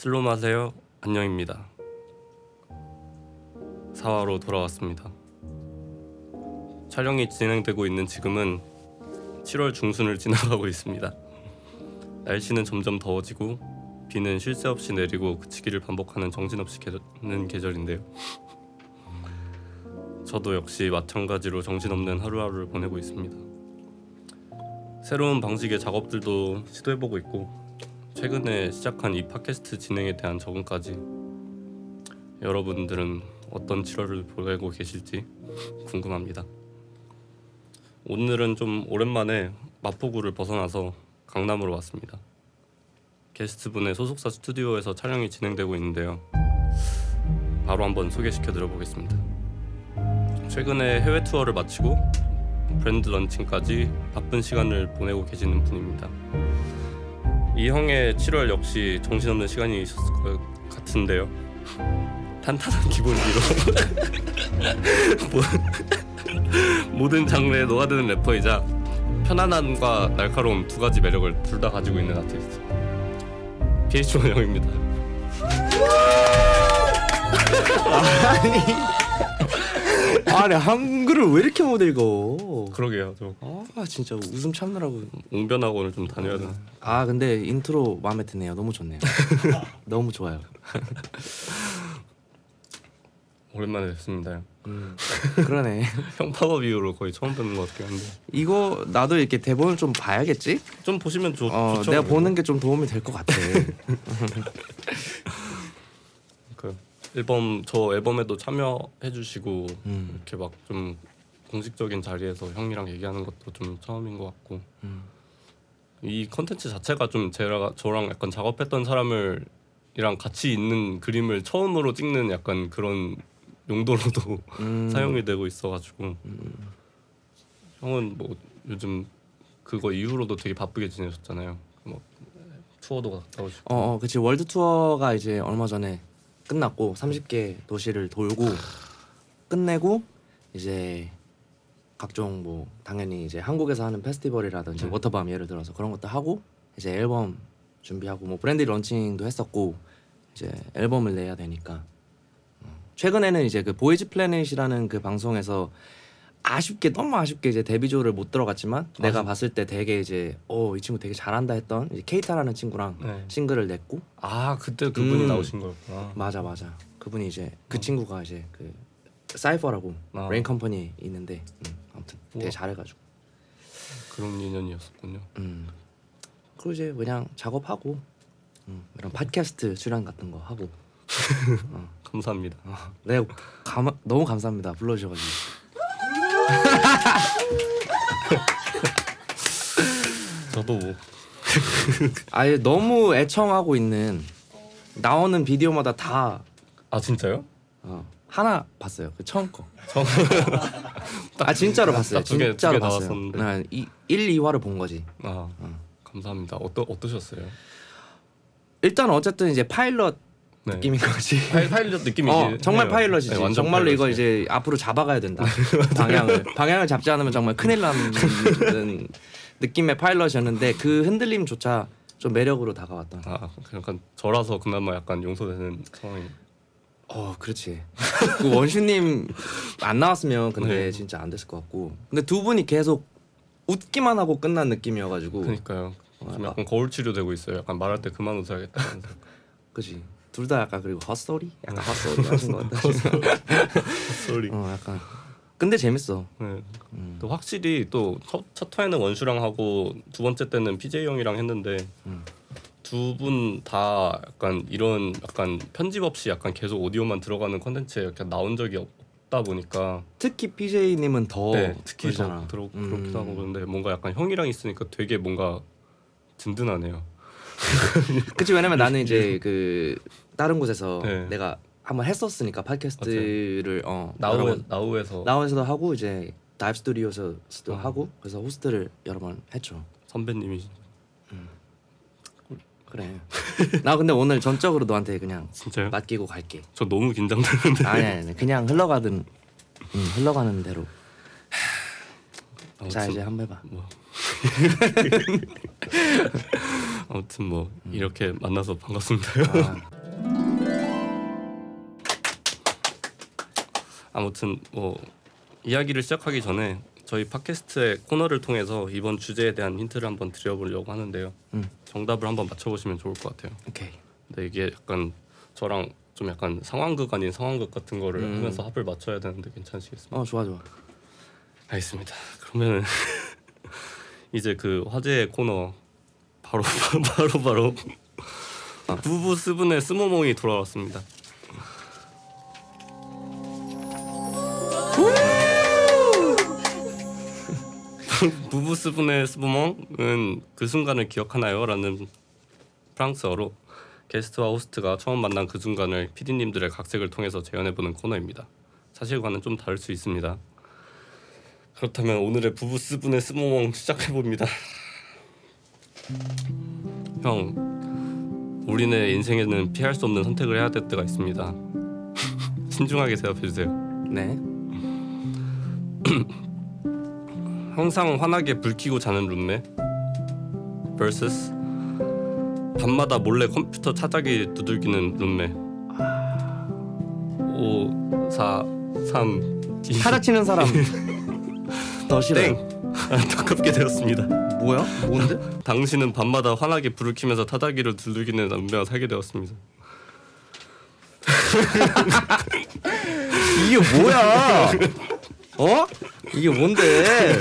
슬롬하세요 안녕입니다. 사화로 돌아왔습니다. 촬영이 진행되고 있는 지금은 7월 중순을 지나가고 있습니다. 날씨는 점점 더워지고 비는 쉴 새 없이 내리고 그치기를 반복하는 정신없이 개는 계절인데요. 저도 역시 마찬가지로 정신없는 하루하루를 보내고 있습니다. 새로운 방식의 작업들도 시도해보고 있고 최근에 시작한 이 팟캐스트 진행에 대한 적응까지 여러분들은 어떤 7월을 보내고 계실지 궁금합니다. 오늘은 좀 오랜만에 마포구를 벗어나서 강남으로 왔습니다. 게스트분의 소속사 스튜디오에서 촬영이 진행되고 있는데요. 바로 한번 소개시켜 드려보겠습니다. 최근에 해외 투어를 마치고 브랜드 런칭까지 바쁜 시간을 보내고 계시는 분입니다. 이 형의 7월 역시 정신없는 시간이 있었을 것 같은데요. 탄탄한 기본기로 모- 모든 장르에 녹아드는 래퍼이자 편안함과 날카로움 두 가지 매력을 둘 다 가지고 있는 아티스트 PH1 형입니다. 아니 한글을 왜 이렇게 못 읽어? 그러게요. 저아 진짜 웃음 참느라고. 웅변학원을 좀 다녀야 되나. 아 근데 인트로 마음에 드네요. 너무 좋네요. 너무 좋아요. 오랜만에 뵙습니다. 음, 그러네. 형 팝업 이후로 거의 처음 뵙는 것 같긴 한데 이거 나도 이렇게 대본을 좀 봐야겠지? 좀 보시면 좋, 어, 좋죠. 내가 보는 게 좀 도움이 될 것 같아. 그 앨범 저 앨범에도 참여해주시고 음. 이렇게 막 좀 공식적인 자리에서 형이랑 얘기하는 것도 좀 처음인 것 같고 음. 이 컨텐츠 자체가 좀 제가 저랑 약간 작업했던 사람을 이랑 같이 있는 그림을 처음으로 찍는 약간 그런 용도로도 음. 사용이 되고 있어가지고 형은 뭐 요즘 그거 이후로도 되게 바쁘게 지내셨잖아요. 뭐 투어도 갔다 오시고 어, 어, 그치 월드 투어가 이제 얼마 전에 끝났고 30개 도시를 돌고 끝내고 이제 각종 뭐 당연히 이제 한국에서 하는 페스티벌이라든지 네. Waterbomb 예를 들어서 그런 것도 하고 이제 앨범 준비하고 뭐 브랜드 launching도 했었고 이제 앨범을 내야 되니까 어. 최근에는 이제 그 Boys Planet이라는 그 방송에서 아쉽게 너무 아쉽게 이제 데뷔조를 못 들어갔지만 내가 맞아. 봤을 때 되게 이제 어 이 친구 되게 잘한다 했던 이제 케이타라는 친구랑 네. 싱글을 냈고 아 그때 그분이 음. 나오신 거였구나. 맞아 맞아 그분이 이제 그 어. 친구가 이제 그 Ciipher라고 아. Rain Company 있는데 음, 아무튼 되게 우와. 잘해가지고 그런 인연이었었군요. 음 그리고 이제 그냥 작업하고 음, 이런 팟캐스트 출연 같은 거 하고 감사합니다. 어, 네 감, 너무 감사합니다 불러주셔가지고 저도 뭐 아예 너무 애청하고 있는 나오는 비디오마다 다 아 진짜요? 어, 하나 봤어요 그 처음 거. 저 아 진짜로 봤어요. 딱두 개- 진짜로 봤어요. 나왔었는데. 네, 이 1, 2화를 본 거지. 아 감사합니다. 어떠 어떠셨어요? 일단 어쨌든 이제 파일럿 네. 느낌인 거지. 파일, 파일럿 느낌이지. 어, 정말 해요. 파일럿이지. 네, 정말로 이거. 이제 앞으로 잡아가야 된다. 방향을 방향을 잡지 않으면 정말 큰일 나는 느낌의 파일럿이었는데 그 흔들림조차 좀 매력으로 다가왔던. 아 약간 저라서 그나마 약간 용서되는 상황이. 어, 그렇지. 그 원슈님 안 나왔으면 근데 네. 진짜 안 됐을 것 같고. 근데 두 분이 계속 웃기만 하고 끝난 느낌이어가지고. 그러니까요. 좀 아. 약간 거울 치료되고 있어요. 약간 말할 때 그만 웃어야겠다. 그지. 둘 다 약간 그리고 헛소리? 약간 헛소리 하신 것 같다. 소리. 어, 약간. 근데 재밌어. 네. 음. 또 확실히 또첫 첫 회는 원슈랑 하고 두 번째 때는 PJ 형이랑 했는데 음. 두 분 다 약간 이런 약간 편집 없이 약간 계속 오디오만 들어가는 컨텐츠에 이렇게 나온 적이 없다 보니까 특히 PJ님은 더 네, 특히 그러잖아. 더 들어, 음. 그렇기도 하고 그런데 뭔가 약간 형이랑 있으니까 되게 뭔가 든든하네요. 그치 왜냐면 나는 이제 그 다른 곳에서 네. 내가 한번 했었으니까 팟캐스트를 어 NOW 번 NOW에서 NOW에서도 하고 이제 Dive Studio에서도 어. 하고 그래서 호스트를 여러 번 했죠. 선배님이 그래. 나 근데 오늘 전적으로 너한테 그냥 진짜요? 맡기고 갈게. 저 너무 긴장되는데. 아니 아니 그냥 흘러가든 음, 흘러가는 대로. 자 아무튼 이제 한번 해봐. 뭐 아무튼 뭐 이렇게 만나서 반갑습니다. 아, 아무튼 뭐 이야기를 시작하기 전에 저희 팟캐스트의 코너를 통해서 이번 주제에 대한 힌트를 한번 드려보려고 하는데요. 음. 정답을 한번 맞춰보시면 좋을 것 같아요. 오케이. 근데 이게 약간 저랑 좀 약간 상황극 아닌 상황극 같은 거를 음. 하면서 합을 맞춰야 되는데 괜찮으시겠습니까? 어 좋아 좋아. 알겠습니다. 그러면은 이제 그 화제의 코너 바로 바로 바로 아. 부부 스분의 스모몽이 돌아왔습니다. 부부 스분의 스모몽은 그 순간을 기억하나요?라는 프랑스어로 게스트와 호스트가 처음 만난 그 순간을 PD님들의 각색을 통해서 재현해보는 코너입니다. 사실과는 좀 다를 수 있습니다. 그렇다면 오늘의 부부 스분의 스모몽 시작해 봅니다. 형, 우리네 인생에는 피할 수 없는 선택을 해야 될 때가 있습니다. 신중하게 대답해 주세요. 네. 항상 환하게 불 켜고 자는 룸메 vs 밤마다 몰래 컴퓨터 차자기 두들기는 룸메 5 4 3 2 타자치는 사람 더 싫어. 땡 안타깝게 되었습니다. 뭐야? 뭔데? 당신은 밤마다 환하게 불을 켜면서 타자기를 두들기는 남매와 살게 되었습니다. 이게 뭐야? 어? 이게 뭔데?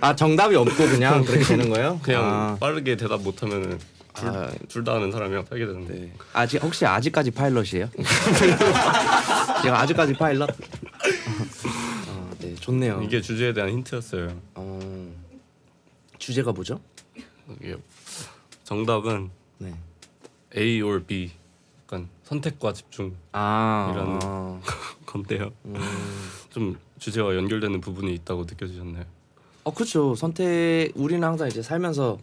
아 정답이 없고 그냥 그렇게 되는 거예요? 그냥 아, 빠르게 대답 못하면은 아, 둘다 아는 사람이랑 살게 되는데 네. 아직 혹시 아직까지 파일럿이에요? 제가 아직까지 파일럿? 아, 네 좋네요. 이게 주제에 대한 힌트였어요. 어, 주제가 뭐죠? 이게 정답은 네. A or B 약간 선택과 집중 아 이런- 아, 건데요. 음. 좀 주제와 연결되는 부분이 있다고 느껴지셨나요? 어 그렇죠. 선택 우리는 항상 이제 살면서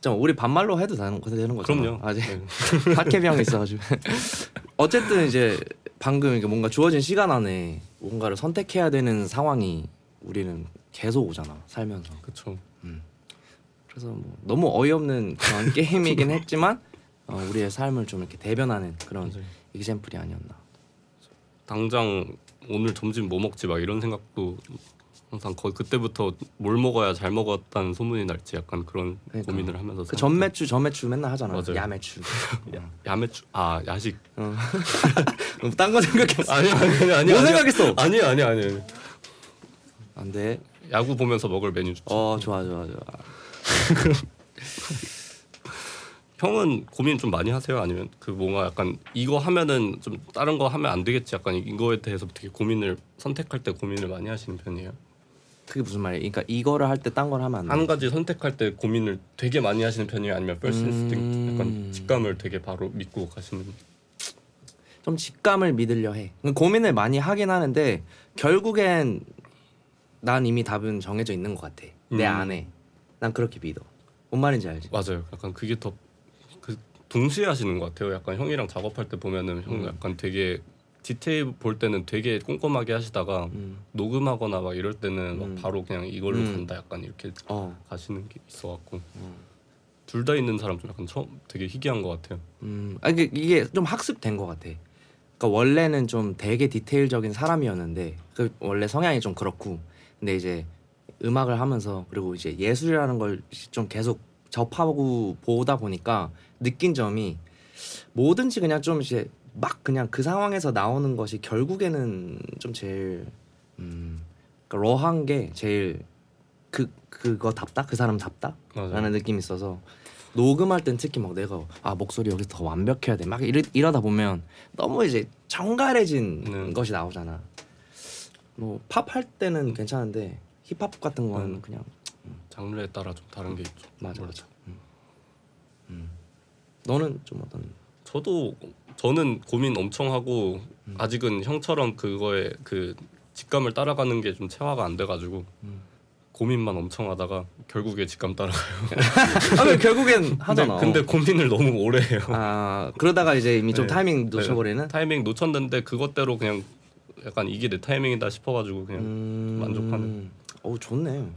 좀 우리 반말로 해도 되는 거 되는 거죠. 그럼요. 아직 네. 팟캐병이 있어가지고 어쨌든 이제 방금 이게 뭔가 주어진 시간 안에 뭔가를 선택해야 되는 상황이 우리는 계속 오잖아 살면서. 그렇죠. 그래서 뭐 너무 어이없는 그런 게임이긴 했지만 어, 우리의 삶을 좀 이렇게 대변하는 그런 맞아요. 이그젠플이 아니었나. 당장 오늘 점심 뭐 먹지 막 이런 생각도 항상 거, 그때부터 뭘 먹어야 잘 먹었다는 소문이 날지 약간 그런 그러니까. 고민을 하면서 그 전매추 전매추 맨날 하잖아. 맞아요. 야매추. 야, 야매추 아 야식 어. 딴거 생각했어. 아니 아니 아니 뭐 생각했어? 아니 아니 아니 안 돼. 야구 보면서 먹을 메뉴 좋죠. 어 좋아 좋아 좋아. 형은 고민 좀 많이 하세요? 아니면 그 뭔가 약간 이거 하면은 좀 다른 거 하면 안 되겠지 약간 이거에 대해서 되게 고민을 선택할 때 고민을 많이 하시는 편이에요? 그게 무슨 말이야? 그러니까 이거를 할 때 딴 걸 하면 안 돼. 한 가지 선택할 때 고민을 되게 많이 하시는 편이에요? 아니면 first instinct 음. 약간 직감을 되게 바로 믿고 가시는 좀 직감을 믿으려 해. 고민을 많이 하긴 하는데 결국엔 난 이미 답은 정해져 있는 것 같아. 내 음. 안에. 난 그렇게 믿어. 뭔 말인지 알지? 맞아요. 약간 그게 더 그 동시에 하시는 것 같아요. 약간 형이랑 작업할 때 보면은 형 음. 약간 되게 디테일 볼 때는 되게 꼼꼼하게 하시다가 음. 녹음하거나 막 이럴 때는 음. 막 바로 그냥 이걸로 음. 간다 약간 이렇게 어. 가시는 게 있어갖고 음. 둘다 있는 사람 좀 약간 처음 되게 희귀한 것 같아요. 음. 아 이게 이게 좀 학습된 것 같아. 그러니까 원래는 좀 되게 디테일적인 사람이었는데 그 원래 성향이 좀 그렇고 근데 이제 음악을 하면서 그리고 이제 예술이라는 걸 좀 계속 접하고 보다 보니까 느낀 점이 뭐든지 그냥 좀 이제 막 그냥 그 상황에서 나오는 것이 결국에는 좀 제일 음 그러니까 러한 게 제일 그 그거 답다 그 사람 답다 맞아요. 라는 느낌이 있어서 녹음할 땐 특히 막 내가 아 목소리 여기서 더 완벽해야 돼막 이러, 이러다 보면 너무 이제 정갈해진 네. 것이 나오잖아 뭐 팝 할 때는 괜찮은데 힙합 같은 건 음. 그냥 장르에 따라 좀 다른 게 있죠. 맞아 맞아 음. 음. 너는 좀 어떤 저도 저는 고민 엄청 하고 음. 아직은 형처럼 그거에 그 직감을 따라가는 게 좀 체화가 안 돼가지고 음. 고민만 엄청 하다가 결국에 직감 따라가요. 아 근데 결국엔 하잖아 근데, 근데 고민을 너무 오래 해요. 아 그러다가 이제 이미 좀 네. 타이밍 네. 놓쳐버리는 타이밍 놓쳤는데 그것대로 그냥 약간 이게 내 타이밍이다 싶어가지고 그냥 음... 만족하는. 어 좋네.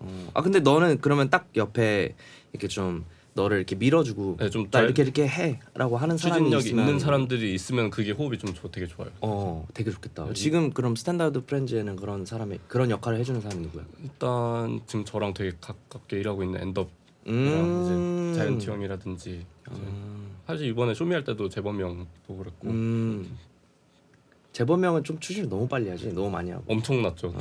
어. 아 근데 너는 그러면 딱 옆에 이렇게 좀 너를 이렇게 밀어주고 네, 좀나 잘- 이렇게 이렇게 해라고 하는 사람이 있으면 있는 사람들이 있으면 그게 호흡이 좀 좋- 되게 좋아요. 어 되게 좋겠다. 음. 지금 그럼 Standard Friends에는 그런 사람이 그런 역할을 해주는 사람이 누구야? 일단 지금 저랑 되게 가깝게 일하고 있는 엔더랑 음. 이제 자이언티 형이라든지 이제 음. 사실 이번에 쇼미 할 때도 재범이 형도 그랬고 음. 재범명은 좀 추진을 너무 빨리 하지, 너무 많이 하고 엄청났죠. 어.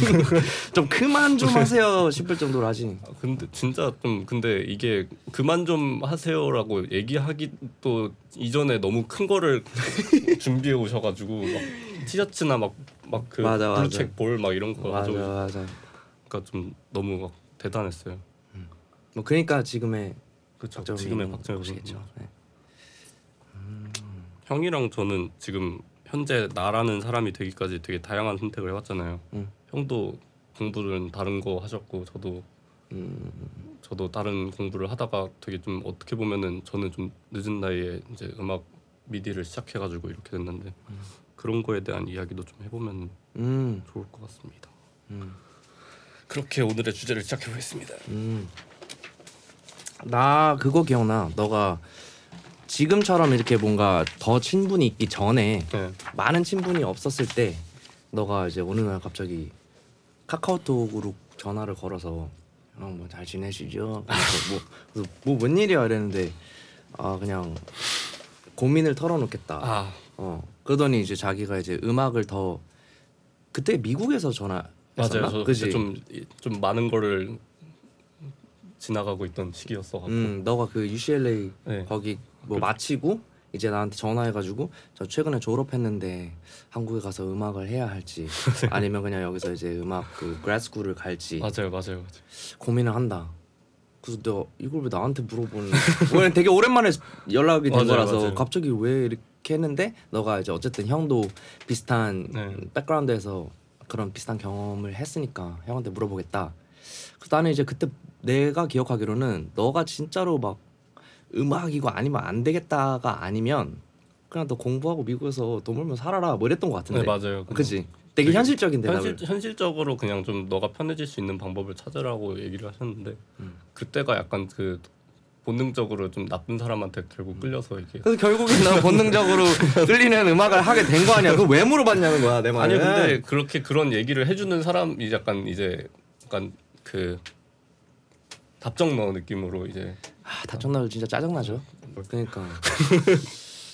좀 그만 좀 하세요 싶을 정도로 하지. 아, 근데 진짜 좀 근데 이게 그만 좀 하세요라고 얘기하기도 이전에 너무 큰 거를 준비해 오셔가지고 막 티셔츠나 막 막그 맞아, 맞아. 블루책 볼 막 이런 거 맞아 가지고 맞아. 그러니까 좀 너무 막 대단했어요. 뭐 그러니까 지금의 그렇죠. 박정희 지금의 박정희. 선수. 네. 형이랑 저는 지금 현재 나라는 사람이 되기까지 되게 다양한 선택을 해왔잖아요. 음. 형도 공부는 다른 거 하셨고 저도 음. 저도 다른 공부를 하다가 되게 좀 어떻게 보면은 저는 좀 늦은 나이에 이제 음악 미디를 시작해가지고 이렇게 됐는데 그런 거에 대한 이야기도 좀 해보면 음. 좋을 것 같습니다. 음. 그렇게 오늘의 주제를 시작해 보겠습니다. 음. 나 그거 기억나. 너가 지금처럼 이렇게 뭔가 더 친분이 있기 전에 네, 많은 친분이 없었을 때 너가 이제 어느 날 갑자기 카카오톡으로 전화를 걸어서 형 뭐 잘 지내시죠? 그래서 뭐뭐뭔 일이야 이랬는데 아 그냥 고민을 털어놓겠다. 아 어 그러더니 이제 자기가 이제 음악을 더 그때 미국에서 전화 맞아요. 저? 그때 좀좀 좀 많은 거를 지나가고 있던 시기였어가지고 음 너가 그 UCLA 네. 거기 뭐 그- 마치고 이제 나한테 전화해가지고 저 최근에 졸업했는데 한국에 가서 음악을 해야 할지 아니면 그냥 여기서 이제 음악 그 그래스쿨을 갈지 맞아요, 맞아요, 맞아요. 고민을 한다. 그래서 내가 이걸 왜 나한테 물어보는? 왜냐면 되게 오랜만에 연락이 된 맞아요, 거라서 맞아요. 갑자기 왜 이렇게 했는데 너가 이제 어쨌든 형도 비슷한 네. 백그라운드에서 그런 비슷한 경험을 했으니까 형한테 물어보겠다. 그래서 나는 이제 그때 내가 기억하기로는 너가 진짜로 막 음악이고 아니면 안 되겠다가 아니면 그냥 너 공부하고 미국에서 돈 벌면 살아라 뭐 이랬던 것 같은데. 네, 맞아요. 그치? 되게 되게 현실적인 대답을. 현실, 현실 적으로 그냥 좀 너가 편해질 수 있는 방법을 찾으라고 얘기를 하셨는데 음. 그때가 약간 그 본능적으로 좀 나쁜 사람한테 결국 끌려서 이게 그래서 결국엔 나 본능적으로 끌리는 음악을 하게 된 거 아니야? 그거 왜 물어봤냐는 거야 내 말은. 아니 근데 그렇게 그런 얘기를 해주는 사람이 약간 이제 약간 그 답정너 느낌으로 이제 아, 다정나도 진짜 짜증나죠. 그러니까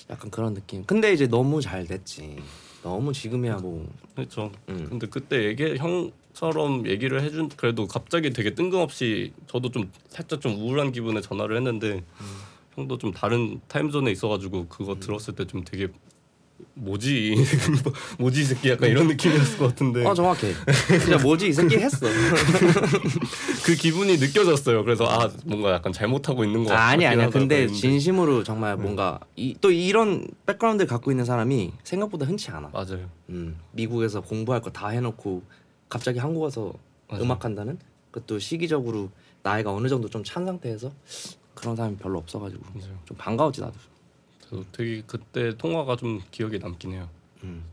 약간 그런 느낌. 근데 이제 너무 잘 됐지. 너무 지금이야 뭐. 그렇죠. 음. 근데 그때 얘기 형처럼 얘기를 해준 그래도 갑자기 되게 뜬금없이 저도 좀 살짝 좀 우울한 기분에 전화를 했는데 음. 형도 좀 다른 타임존에 있어가지고 그거 들었을 때 좀 되게 뭐지 뭐지 이 새끼 약간 이런 느낌이었을 것 같은데 어 정확해. 진짜 뭐지 이 새끼 했어. 그 기분이 느껴졌어요. 그래서 아 뭔가 약간 잘못하고 있는 것 아, 아니 아니야. 근데 그랬는데. 진심으로 정말 뭔가 이, 또 이런 백그라운드를 갖고 있는 사람이 생각보다 흔치 않아. 맞아요. 음, 미국에서 공부할 거 다 해놓고 갑자기 한국 와서 맞아요. 음악 한다는 그것도 시기적으로 나이가 어느 정도 좀 찬 상태에서 그런 사람이 별로 없어가지고 맞아요. 좀 반가웠지 나도. 되게 그때 통화가 좀 기억에 남긴 해요. 음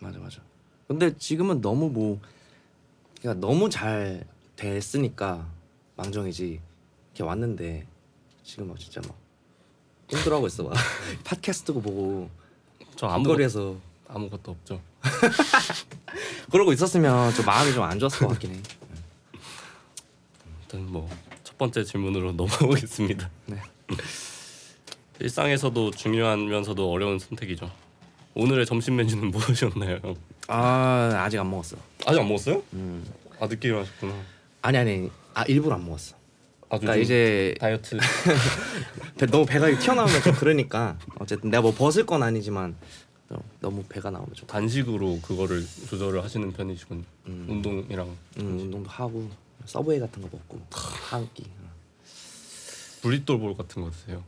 맞아 맞아. 근데 지금은 너무 뭐 그러니까 너무 잘 됐으니까 망정이지 이렇게 왔는데 지금 막 진짜 막 힘들어하고 있어 막 팟캐스트고 보고 저 아무 길거리에서 아무것도 없죠. 그러고 있었으면 좀 마음이 좀 안 좋았을 것 같긴 해. 일단 뭐 첫 번째 질문으로 넘어가보겠습니다. 네. 일상에서도 중요하면서도 어려운 선택이죠. 오늘의 점심 메뉴는 무엇이었나요? 형? 아 아직 안 먹었어. 아직 안 먹었어요? 음 아 늦게 일어나셨구나. 아니 아니 아 일부러 안 먹었어. 아주 그러니까 좀 이제 다이어트 배, 너무 배가 튀어나오면 좀 그러니까 어쨌든 내가 뭐 벗을 건 아니지만 좀 너무 배가 나오면 좀 단식으로 그거를 조절을 하시는 편이시군. 음. 운동이랑 음, 운동도 하고 서브웨이 같은 거 먹고 한 끼. 브리또볼 같은 거 드세요.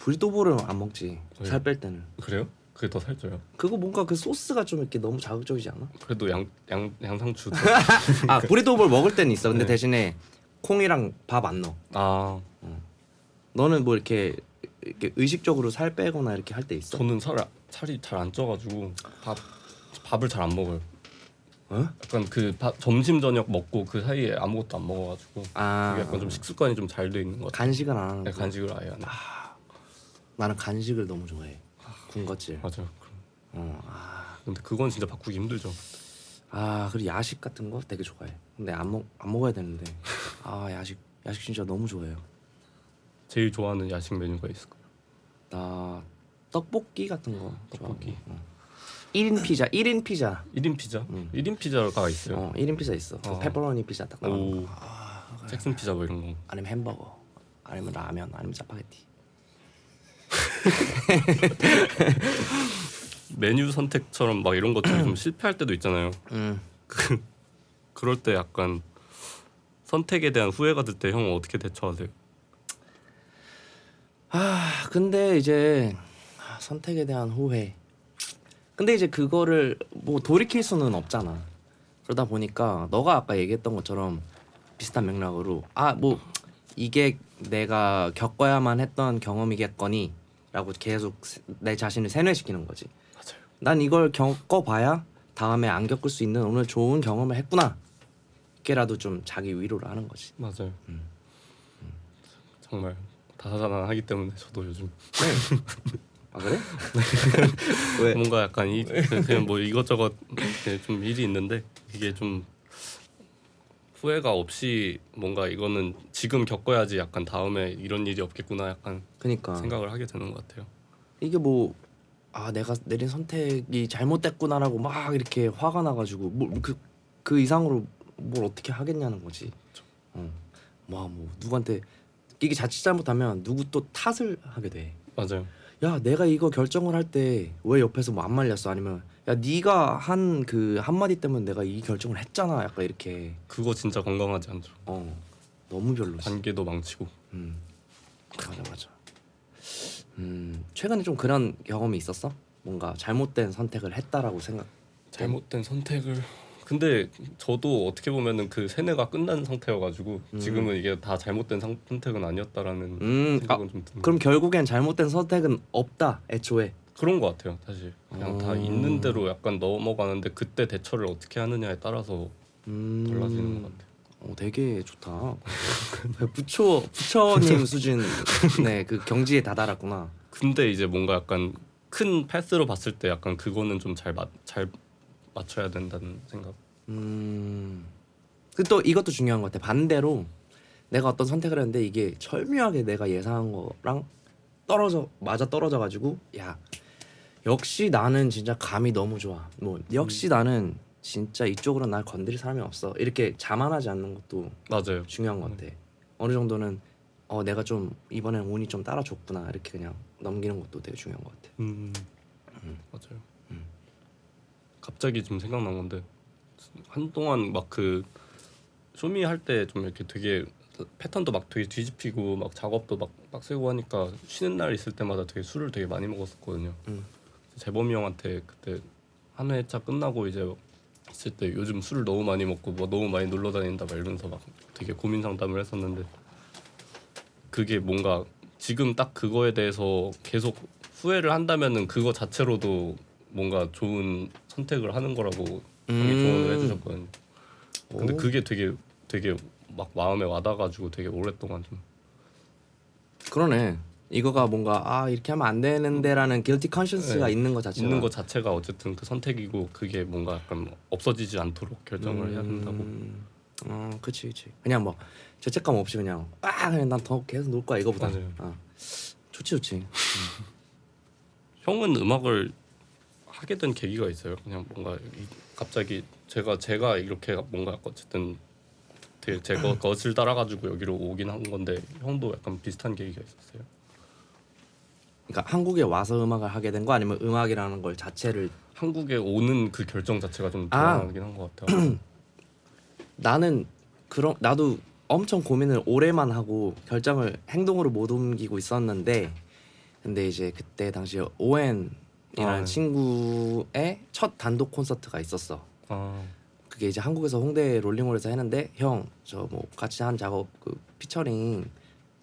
브리또볼은 안 먹지. 왜요? 살뺄 때는. 그래요? 그게 더 살쪄요. 그거 뭔가 그 소스가 좀 이렇게 너무 자극적이지 않아? 그래도 양 양 양상추. 아 브리또볼 먹을 때는 있어. 근데 네. 대신에 콩이랑 밥 안 넣어. 아 너는 뭐 이렇게 이렇게 의식적으로 살 빼거나 이렇게 할 때 있어? 저는 살 살이 잘 안 쪄가지고 밥 밥을 잘 안 먹어요. 어? 약간 그 바- 점심 저녁 먹고 그 사이에 아무것도 안 먹어가지고 아 그게 약간 좀 식습관이 좀 잘 돼 있는 것 같아요. 간식을 안 하는 네, 거. 간식을 아예 안 해. 나는 간식을 너무 좋아해. 군것질. 그럼. 어, 아, 근데 그건 진짜 바꾸기 힘들죠. 아 그리고 야식 같은 거 되게 좋아해. 근데 안 먹 안 먹어야 되는데. 아 야식 야식 진짜 너무 좋아해요. 제일 좋아하는 야식 메뉴가 있을까요? 나 떡볶이 같은 거 떡볶이. 좋아하고. 어. 1인 피자, 1인 피자. 1인 피자? 음. 1인 피자가 있어요. 어, 1인 피자 있어. 그 어. 페퍼로니 피자 딱 나와. 오. 잭슨 피자 뭐 이런 거. 아니면 햄버거, 아니면 라면, 아니면 짜파게티. 메뉴 선택처럼 막 이런 것들이 좀 실패할 때도 있잖아요. 음. 그럴 때 약간 선택에 대한 후회가 들 때 형은 어떻게 대처하세요? 아 근데 이제 아, 선택에 대한 후회. 근데 이제 그거를 뭐 돌이킬 수는 없잖아. 그러다 보니까 너가 아까 얘기했던 것처럼 비슷한 맥락으로 아 뭐 이게 내가 겪어야만 했던 경험이겠거니 라고 계속 세- 내 자신을 세뇌시키는 거지. 맞아요. 난 이걸 겪어봐야 다음에 안 겪을 수 있는 오늘 좋은 경험을 했구나. 이게라도 좀 자기 위로를 하는 거지. 맞아요. 음. 정말 다사다난하기 때문에 저도 요즘 아 그래? 왜? 뭔가 약간 이 그냥 뭐 이것저것 좀 일이 있는데 이게 좀 후회가 없이 뭔가 이거는 지금 겪어야지 약간 다음에 이런 일이 없겠구나 약간 그니까 생각을 하게 되는 것 같아요. 이게 뭐 아 내가 내린 선택이 잘못됐구나라고 막 이렇게 화가 나가지고 뭐그그 그 이상으로 뭘 어떻게 하겠냐는 거지. 어. 뭐뭐 누구한테 이게 자칫 잘못하면 누구 또 탓을 하게 돼. 맞아요. 야 내가 이거 결정을 할 때 왜 옆에서 뭐 안 말렸어 아니면 야 네가 한 그 한마디 때문에 내가 이 결정을 했잖아. 약간 이렇게. 그거 진짜 건강하지 않죠. 어 너무 별로지. 관계도 망치고. 음. 맞아 맞아. 음 최근에 좀 그런 경험이 있었어? 뭔가 잘못된 선택을 했다라고 생각 잘못된 선택을. 근데 저도 어떻게 보면은 그 세뇌가 끝난 상태여가지고 음. 지금은 이게 다 잘못된 상- 선택은 아니었다라는 음 아, 생각은 좀 드는 그럼 결국엔 잘못된 선택은 없다 애초에 그런 것 같아요 사실. 그냥 다 어. 있는 대로 약간 넘어가는데 그때 대처를 어떻게 하느냐에 따라서 음. 달라지는 것 같아요. 어, 되게 좋다. 부처 부처님 수준의 그 경지에 다다랐구나. 근데 이제 뭔가 약간 큰 패스로 봤을 때 약간 그거는 좀잘잘 맞춰야 된다는 생각. 음. 그또 이것도 중요한 것 같아. 반대로 내가 어떤 선택을 했는데 이게 절묘하게 내가 예상한 거랑 떨어져 맞아 떨어져 가지고 야 역시 나는 진짜 감이 너무 좋아. 뭐 역시 나는 진짜 이쪽으로 날 건드릴 사람이 없어. 이렇게 자만하지 않는 것도 맞아요 중요한 것 같아. 어느 정도는 어 내가 좀 이번엔 운이 좀 따라줬구나 이렇게 그냥 넘기는 것도 되게 중요한 것 같아. 음, 음. 맞아요. 음. 갑자기 좀 생각난 건데 한동안 막 그 쇼미 할 때 좀 이렇게 되게 패턴도 막 되게 뒤집히고 막 작업도 막 빡세고 하니까 쉬는 날 있을 때마다 되게 술을 되게 많이 먹었었거든요. 음. 재범이 형한테 그때 한 회차 끝나고 이제 있을 때 요즘 술을 너무 많이 먹고 뭐 너무 많이 놀러 다닌다 막 이러면서 막 되게 고민 상담을 했었는데 그게 뭔가 지금 딱 그거에 대해서 계속 후회를 한다면은 그거 자체로도 뭔가 좋은 선택을 하는 거라고 형이 조언을 해주셨거든요. 근데 오. 그게 되게 되게 막 마음에 와닿아가지고 되게 오랫동안 좀 그러네. 이거가 뭔가 아 이렇게 하면 안 되는데라는 guilty conscience가 네. 있는 것 자체가 있는 것 자체가 어쨌든 그 선택이고 그게 뭔가 약간 없어지지 않도록 결정을 해야 된다고. 음, 어, 그치, 그치. 그냥 뭐 죄책감 없이 그냥 아 그냥 난 더 계속 놀 거야 이거보다. 맞아요. 어. 좋지, 좋지. 형은 음악을 하게 된 계기가 있어요. 그냥 뭔가 이- 갑자기 제가 제가 이렇게 뭔가 어쨌든 되게 제 것- 것을 따라가지고 여기로 오긴 한 건데 형도 약간 비슷한 계기가 있었어요. 그러니까 한국에 와서 음악을 하게 된 거 아니면 음악이라는 걸 자체를 한국에 오는 그 결정 자체가 좀 아. 불안하긴 한 것 같아요. 나는 그런 나도 엄청 고민을 오래만 하고 결정을 행동으로 못 옮기고 있었는데 근데 이제 그때 당시에 오엔이라는 아, 네. 친구의 첫 단독 콘서트가 있었어. 아, 그게 이제 한국에서 홍대 롤링홀에서 했는데 형 저 뭐 같이 한 작업 그 피처링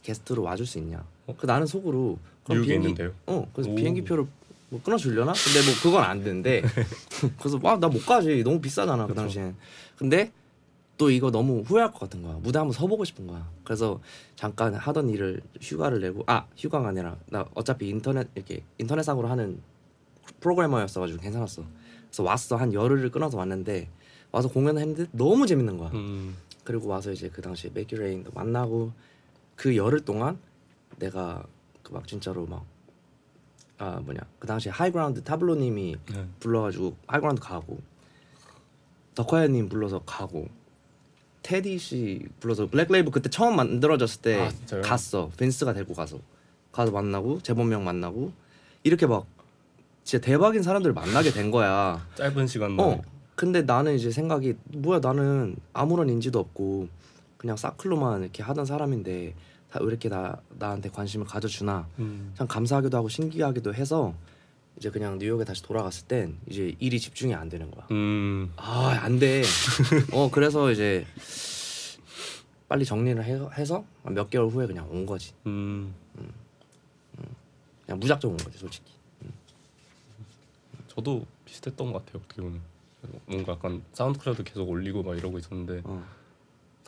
게스트로 와줄 수 있냐? 어? 그 나는 속으로 그럼 뉴욕에 비행기 있는데요. 어 그래서 오. 비행기 표를 뭐 끊어주려나? 근데 뭐 그건 안 되는데 그래서 와 나 못 가지 너무 비싸잖아 그 그쵸. 당시엔 근데 또 이거 너무 후회할 것 같은 거야 무대 한번 서보고 싶은 거야 그래서 잠깐 하던 일을 휴가를 내고 아 휴가가 아니라 나 어차피 인터넷 이렇게 인터넷상으로 하는 프로그래머였어가지고 괜찮았어 그래서 왔어 한 열흘을 끊어서 왔는데 와서 공연을 했는데 너무 재밌는 거야 음, 그리고 와서 이제 그 당시에 맥규레인도 만나고 그 열흘 동안 내가 그 막 진짜로 막 아 뭐냐 그 당시에 하이그라운드 타블로님이 네. 불러가지고 하이그라운드 가고 덕화야님 불러서 가고 테디 씨 불러서 블랙레이블 그때 처음 만들어졌을 때 아, 진짜요? 갔어 빈스가 데리고 가서 가서 만나고 재범명 만나고 이렇게 막 진짜 대박인 사람들 만나게 된 거야. 짧은 시간 만에 어. 근데 나는 이제 생각이 뭐야 나는 아무런 인지도 없고 그냥 사클로만 이렇게 하던 사람인데 다왜 이렇게 나 나한테 관심을 가져주나 음, 참 감사하기도 하고 신기하기도 해서 이제 그냥 뉴욕에 다시 돌아갔을 땐 이제 일이 집중이 안 되는 거야. 음, 아 안 돼. 어 그래서 이제 빨리 정리를 해, 해서 몇 개월 후에 그냥 온 거지. 음. 그냥 무작정 온 거지 솔직히. 저도 비슷했던 것 같아요 어떻게 보면 뭔가 약간 SoundCloud 계속 올리고 막 이러고 있었는데 어.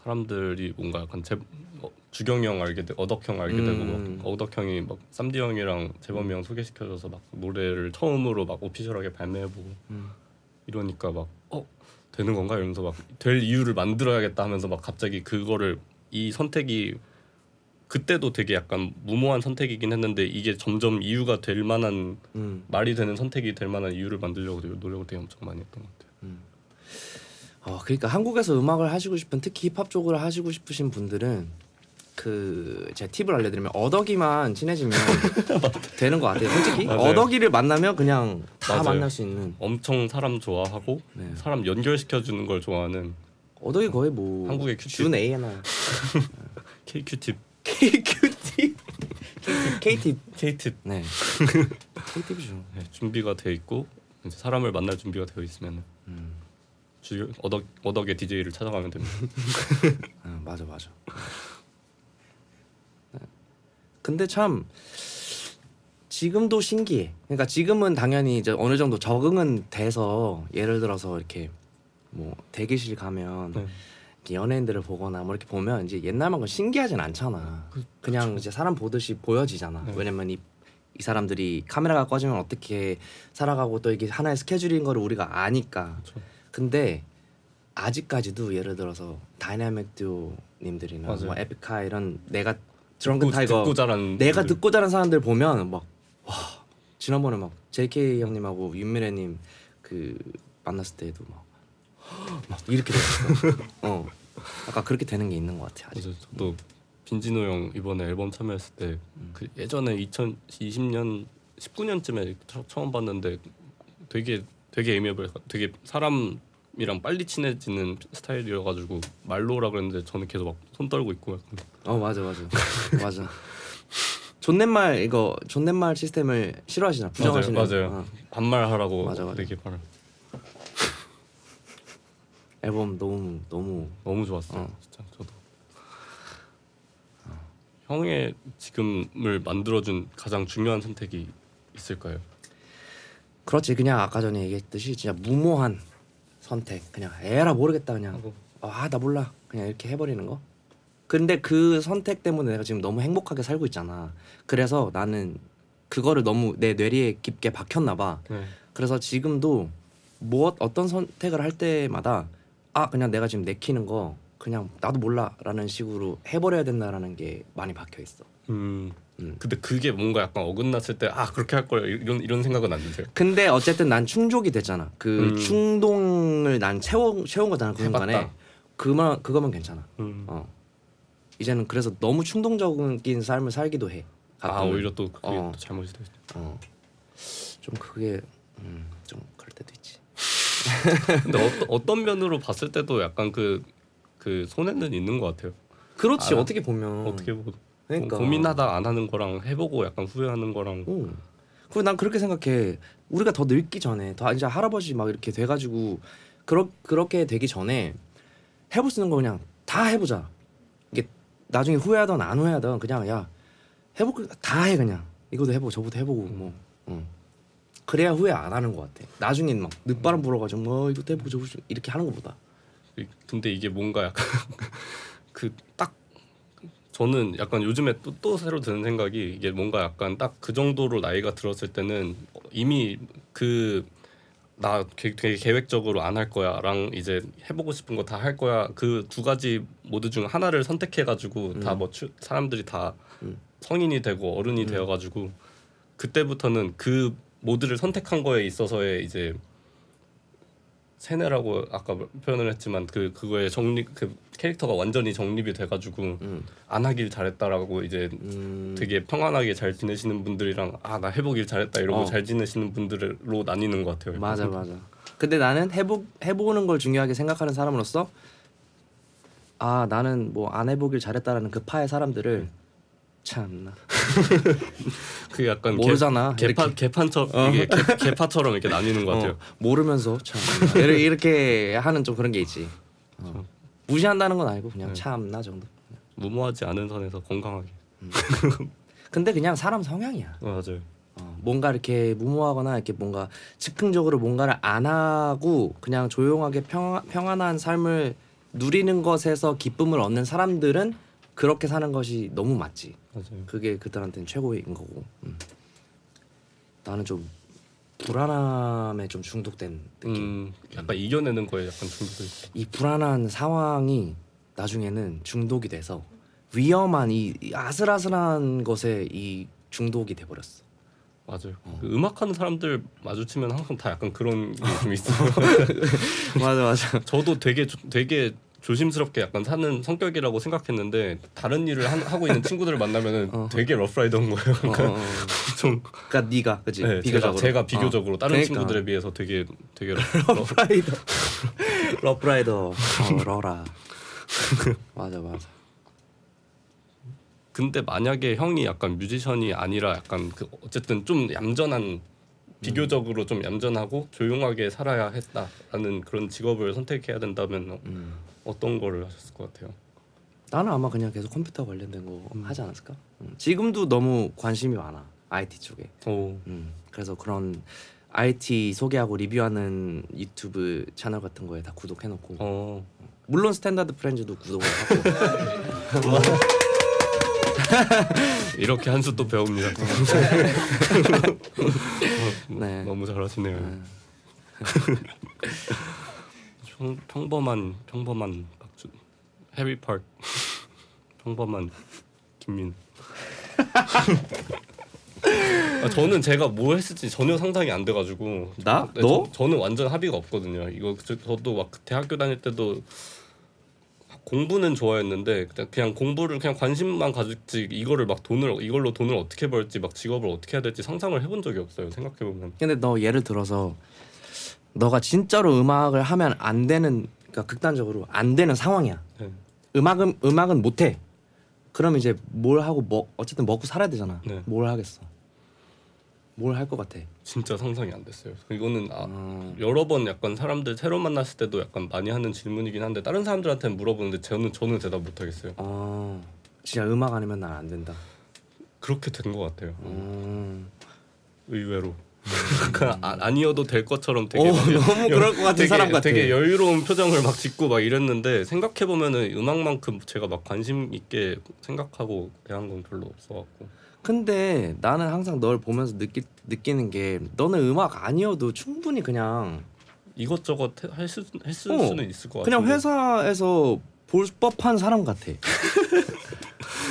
사람들이 뭔가 약간 제 어, 주경이 형 알게 되 어덕 형 알게 되고 음. 막 어덕 형이 막 쌈디 형이랑 재범이 형 소개시켜줘서 막 노래를 처음으로 막 official하게 발매해보고 음. 이러니까 막 어 되는 건가 이러면서 막 될 이유를 만들어야겠다 하면서 막 갑자기 그거를 이 선택이 그때도 되게 약간 무모한 선택이긴 했는데 이게 점점 이유가 될 만한 음. 말이 되는 선택이 될 만한 이유를 만들려고 되게 노력을 되게 엄청 많이 했던 것 같아요. 어 그러니까 한국에서 음악을 하시고 싶은 특히 힙합 쪽을 하시고 싶으신 분들은 그 제가 팁을 알려드리면 어덕이만 친해지면 되는 것 같아요. 솔직히 맞아요. 어덕이를 만나면 그냥 다 맞아요. 만날 수 있는. 엄청 사람 좋아하고 네. 사람 연결시켜 주는 걸 좋아하는 어덕이 거의 뭐 한국의 큐티. 준 A&R KQ팁, KQT KT K팁 네 KT죠. 네, 준비가 돼 있고 이제 사람을 만날 준비가 되어 있으면 음. 주 어덕 어덕의 DJ를 찾아가면 됩니다. 아, 맞아 맞아. 네. 근데 참 지금도 신기해. 그러니까 지금은 당연히 이제 어느 정도 적응은 돼서 예를 들어서 이렇게 뭐 대기실 가면 네. 이렇게 연예인들을 보거나 뭐 이렇게 보면 이제 옛날만큼 신기하진 않잖아. 그- 그냥 이제 사람 보듯이 보여지잖아. 네. 왜냐면 이, 이 사람들이 카메라가 꺼지면 어떻게 살아가고 또 이게 하나의 스케줄인 거를 우리가 아니까. 그렇죠. 근데 아직까지도 예를 들어서 다이나믹 듀오님들이나 맞아요. 뭐 에픽하 이런 내가 드렁큰 타이거 듣고 자란 내가. 듣고 자란 사람들 보면 막 와 지난번에 막 JK 형님하고 윤미래님 그 만났을 때도 막, 막 이렇게 됐어. 어, 약간 그렇게 되는 게 있는 것 같아. 아직. 저도 빈지노 형 이번에 앨범 참여했을 때 그 예전에 2020년 19년쯤에 처음 봤는데 되게 되게 애매해요. 되게 사람이랑 빨리 친해지는 스타일이어 가지고 말 놓으라 그랬는데 저는 계속 막 손 떨고 있고 약간 어 맞아 맞아 맞아. 존댓말 이거 존댓말 시스템을 싫어하시나 부정하시는 맞아요. 어, 반말하라고 맞아, 맞아. 되게 말 앨범 너무 너무 너무 좋았어요. 어. 진짜 저도 형의 지금을 만들어준 가장 중요한 선택이 있을까요? 그렇지 그냥 아까 전에 얘기했듯이 진짜 무모한 선택. 그냥 에라 모르겠다 그냥. 하고. 아 나 몰라. 그냥 이렇게 해버리는 거. 근데 그 선택 때문에 내가 지금 너무 행복하게 살고 있잖아. 그래서 나는 그거를 너무 내 뇌리에 깊게 박혔나 봐. 네. 그래서 지금도 무엇 어떤 선택을 할 때마다 아 그냥 내가 지금 내키는 거 그냥 나도 몰라라는 식으로 해버려야 된다라는 게 많이 박혀 있어. 음. 음. 근데 그게 뭔가 약간 어긋났을 때 아 그렇게 할 걸 이런 이런 생각은 안 드세요? 근데 어쨌든 난 충족이 됐잖아 그 음. 충동을 난 채워 채운 거잖아 그 해봤다. 순간에 그만 그거면 괜찮아 음. 어 이제는 그래서 너무 충동적인 삶을 살기도 해. 아 가끔은. 오히려 또 그게 어. 또 잘못이 돼. 어. 좀 그게 음, 좀 그럴 때도 있지. 근데 어떤 어떤 면으로 봤을 때도 약간 그 그 손해는 있는 것 같아요. 그렇지 알아. 어떻게 보면 어떻게 보고 그러니까 고민하다 안 하는 거랑 해보고 약간 후회하는 거랑 어. 그리고 난 그렇게 생각해. 우리가 더 늙기 전에 더 이제 할아버지 막 이렇게 돼가지고 그렇 그렇게 되기 전에 해볼 수 있는 거 그냥 다 해보자. 이게 나중에 후회하던 안 후회하던 그냥 야 해볼 거다해 그냥 이것도 해보고 저것도 해보고 뭐. 어. 그래야 후회 안 하는 것 같아. 나중엔 막 늦바람 불어가지고 뭐 이거 해보자 이렇게 하는 것보다. 이- 근데 이게 뭔가 약간 그 딱 저는 약간 요즘에 또, 또 새로 드는 생각이 이게 뭔가 약간 딱 그 정도로 나이가 들었을 때는 이미 그 나 되게 계획적으로 안 할 거야랑 이제 해보고 싶은 거 다 할 거야. 그 두 가지 모드 중 하나를 선택해 가지고 다뭐 사람들이 다 음. 성인이 되고 어른이 되어 가지고 그때부터는 그 모드를 선택한 거에 있어서의 이제 세뇌라고 아까 표현을 했지만 그 그거에 정립 그 캐릭터가 완전히 정립이 돼가지고 음. 안 하길 잘했다라고 이제 음. 되게 평안하게 잘 지내시는 분들이랑 아 나 해보길 잘했다 이러고 어. 잘 지내시는 분들로 나뉘는 것 같아요. 맞아 맞아. 근데 나는 해보 해보는 걸 중요하게 생각하는 사람으로서 아 나는 뭐 안 해보길 잘했다라는 그 파의 사람들을 참나 그 약간 모르잖아, 개, 이렇게. 개판처럼 이게 개, 개파처럼 이렇게 나뉘는 것 같아요. 어, 모르면서 참 이렇게 하는 좀 그런 게 있지. 어. 무시한다는 건 아니고 그냥 네. 참나 정도. 무모하지 않은 선에서 건강하게. 근데 그냥 사람 성향이야. 어, 맞아요. 어, 뭔가 이렇게 무모하거나 이렇게 뭔가 즉흥적으로 뭔가를 안 하고 그냥 조용하게 평, 평안한 삶을 누리는 것에서 기쁨을 얻는 사람들은 그렇게 사는 것이 너무 맞지. 맞아요. 그게 그들한테는 최고인 거고. 음. 나는 좀 불안함에 좀 중독된 느낌. 음, 약간 이겨내는 거에 약간 중독돼 있어. 이 불안한 상황이 나중에는 중독이 돼서 위험한 이, 이 아슬아슬한 것에 이 중독이 돼 버렸어. 맞아요. 어. 그 음악하는 사람들 마주치면 항상 다 약간 그런 게 좀 있어요. 맞아 맞아. 저도 되게 조- 되게 조심스럽게 약간 사는 성격이라고 생각했는데 다른 일을 하, 고 있는 친구들을 만나면은 어. 되게 러프라이더인 거예요. 어, 어, 어. 좀 그러니까 네가 그지 네, 비교적으로 제가, 제가 비교적으로 다른 그러니까. 친구들에 비해서 되게 되게 러, rough rider rough rider 어, 러라 맞아 맞아 근데 만약에 형이 약간 뮤지션이 아니라 약간 그 어쨌든 좀 얌전한 비교적으로 좀 얌전하고 조용하게 살아야 했다라는 그런 직업을 선택해야 된다면 음. 어떤 거를 하셨을 것 같아요? 나는 아마 그냥 계속 컴퓨터 관련된 거 하지 않았을까 음. 지금도 너무 관심이 많아 IT 쪽에 오, 음. 그래서 그런 IT 소개하고 리뷰하는 유튜브 채널 같은 거에 다 구독해놓고 어, 물론 스탠다드 프렌즈도 구독을 하고 이렇게 한 수 또 배웁니다. 네. 너무 잘하시네요. 평, 평범한 평범한 박주 해리 파크 평범한 김민. 아, 저는 제가 뭐 했을지 전혀 상상이 안 돼가지고 나? 네, 너? 저, 는 완전 합의가 없거든요. 이거 저, 저도 막 대학교 다닐 때도 공부는 좋아했는데 그냥, 그냥 공부를 그냥 관심만 가졌지 이거를 막 돈을 이걸로 돈을 어떻게 벌지 막 직업을 어떻게 해야 될지 상상을 해본 적이 없어요. 생각해 보면. 근데 너 예를 들어서 너가 진짜로 음악을 하면 안 되는 그러니까 극단적으로 안 되는 상황이야. 네. 음악은 음악은 못 해. 그럼 이제 뭘 하고 뭐 어쨌든 먹고 살아야 되잖아. 네. 뭘 하겠어? 뭘 할 것 같아? 진짜 상상이 안 됐어요. 이거는 아, 어, 여러 번 약간 사람들 새로 만났을 때도 약간 많이 하는 질문이긴 한데 다른 사람들한테는 물어보는데 저는 저는 대답 못 하겠어요. 어, 진짜 음악 아니면 난 안 된다. 그렇게 된 것 같아요. 어. 의외로. 그냥 아, 아니어도 될 것처럼 되게 오, 막 너무 그럴 것 같은 되게, 사람 같아. 되게 여유로운 표정을 막 짓고 막 이랬는데 생각해 보면은 음악만큼 제가 막 관심 있게 생각하고 대한 건 별로 없어갖고. 근데 나는 항상 널 보면서 느끼 느끼는 게 너는 음악 아니어도 충분히 그냥 이것저것 수, 했을 어, 수는 있을 것 같아요. 그냥 회사에서 볼 법한 사람 같아.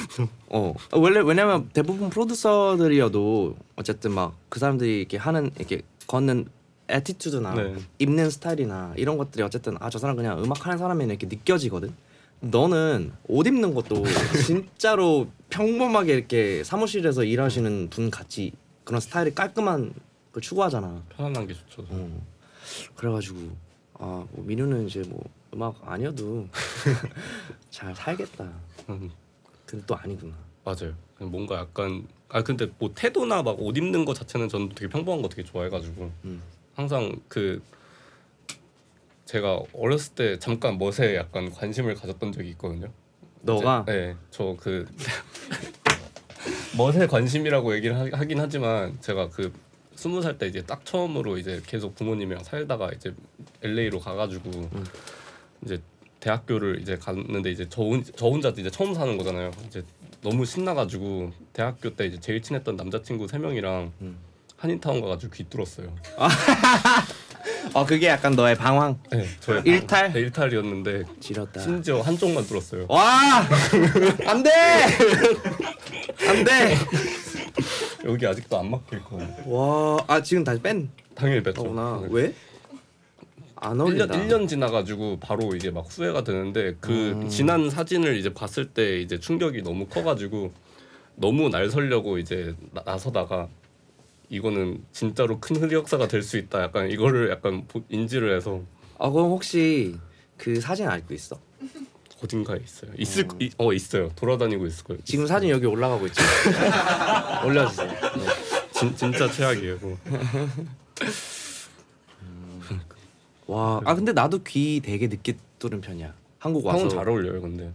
어 원래 왜냐면 대부분 프로듀서들이어도 어쨌든 막 그 사람들이 이렇게 하는 이렇게 걷는 애티튜드나 네. 입는 스타일이나 이런 것들이 어쨌든 아 저 사람 그냥 음악 하는 사람이네 이렇게 느껴지거든. 너는 옷 입는 것도 진짜로 평범하게 이렇게 사무실에서 일하시는 분 같이 그런 스타일이 깔끔한 걸 추구하잖아. 편안한 게 좋죠. 어. 그래가지고 아뭐 민우는 이제 뭐 음악 아니어도 잘 살겠다. 음, 근데 또 아니구나. 맞아요. 뭔가 약간 아 근데 뭐 태도나 막 옷 입는 거 자체는 저는 되게 평범한 거 되게 좋아해가지고 음. 항상 그 제가 어렸을 때 잠깐 멋에 약간 관심을 가졌던 적이 있거든요. 너가 네, 저 그 멋에 관심이라고 얘기를 하, 하긴 하지만 제가 그 스무 살 때 이제 딱 처음으로 이제 계속 부모님이랑 살다가 이제 LA로 가가지고 음. 이제 대학교를 이제 갔는데 이제 저, 혼, 저 혼자 이제 처음 사는 거잖아요. 이제 너무 신나가지고 대학교 때 이제 제일 친했던 남자친구 세 명이랑 음. 한인타운 가가지고 귀 뚫었어요. 어 그게 약간 너의 방황 네, 저의 일탈? 네, 일탈이었는데 지렸다. 심지어 한쪽만 뚫었어요. 와 안돼 안돼. 여기 아직도 안 막힐 거. 와아 지금 다시 뺀 당연히 뺐죠. 거구나. 네. 왜? 안 1년, 어울린다. 1년 지나가지고 바로 이제 막 후회가 되는데 그 음. 지난 사진을 이제 봤을 때 이제 충격이 너무 커가지고 너무 날 설려고 이제 나, 나서다가 이거는 진짜로 큰 흑역사가 될 수 있다 약간 이거를 약간 보- 인지를 해서 아 그럼 혹시 그 사진 알고 있어? 어딘가에 있어요 있을 거- 이- 어 있어요 돌아다니고 있을 거예요 지금 사진 여기 올라가고 있지. 올려주세요. 네. 진, 진짜 최악이에요. 와, 아 근데 나도 귀 되게 늦게 뚫은 편이야. 한국 와서 형은 잘 어울려요 근데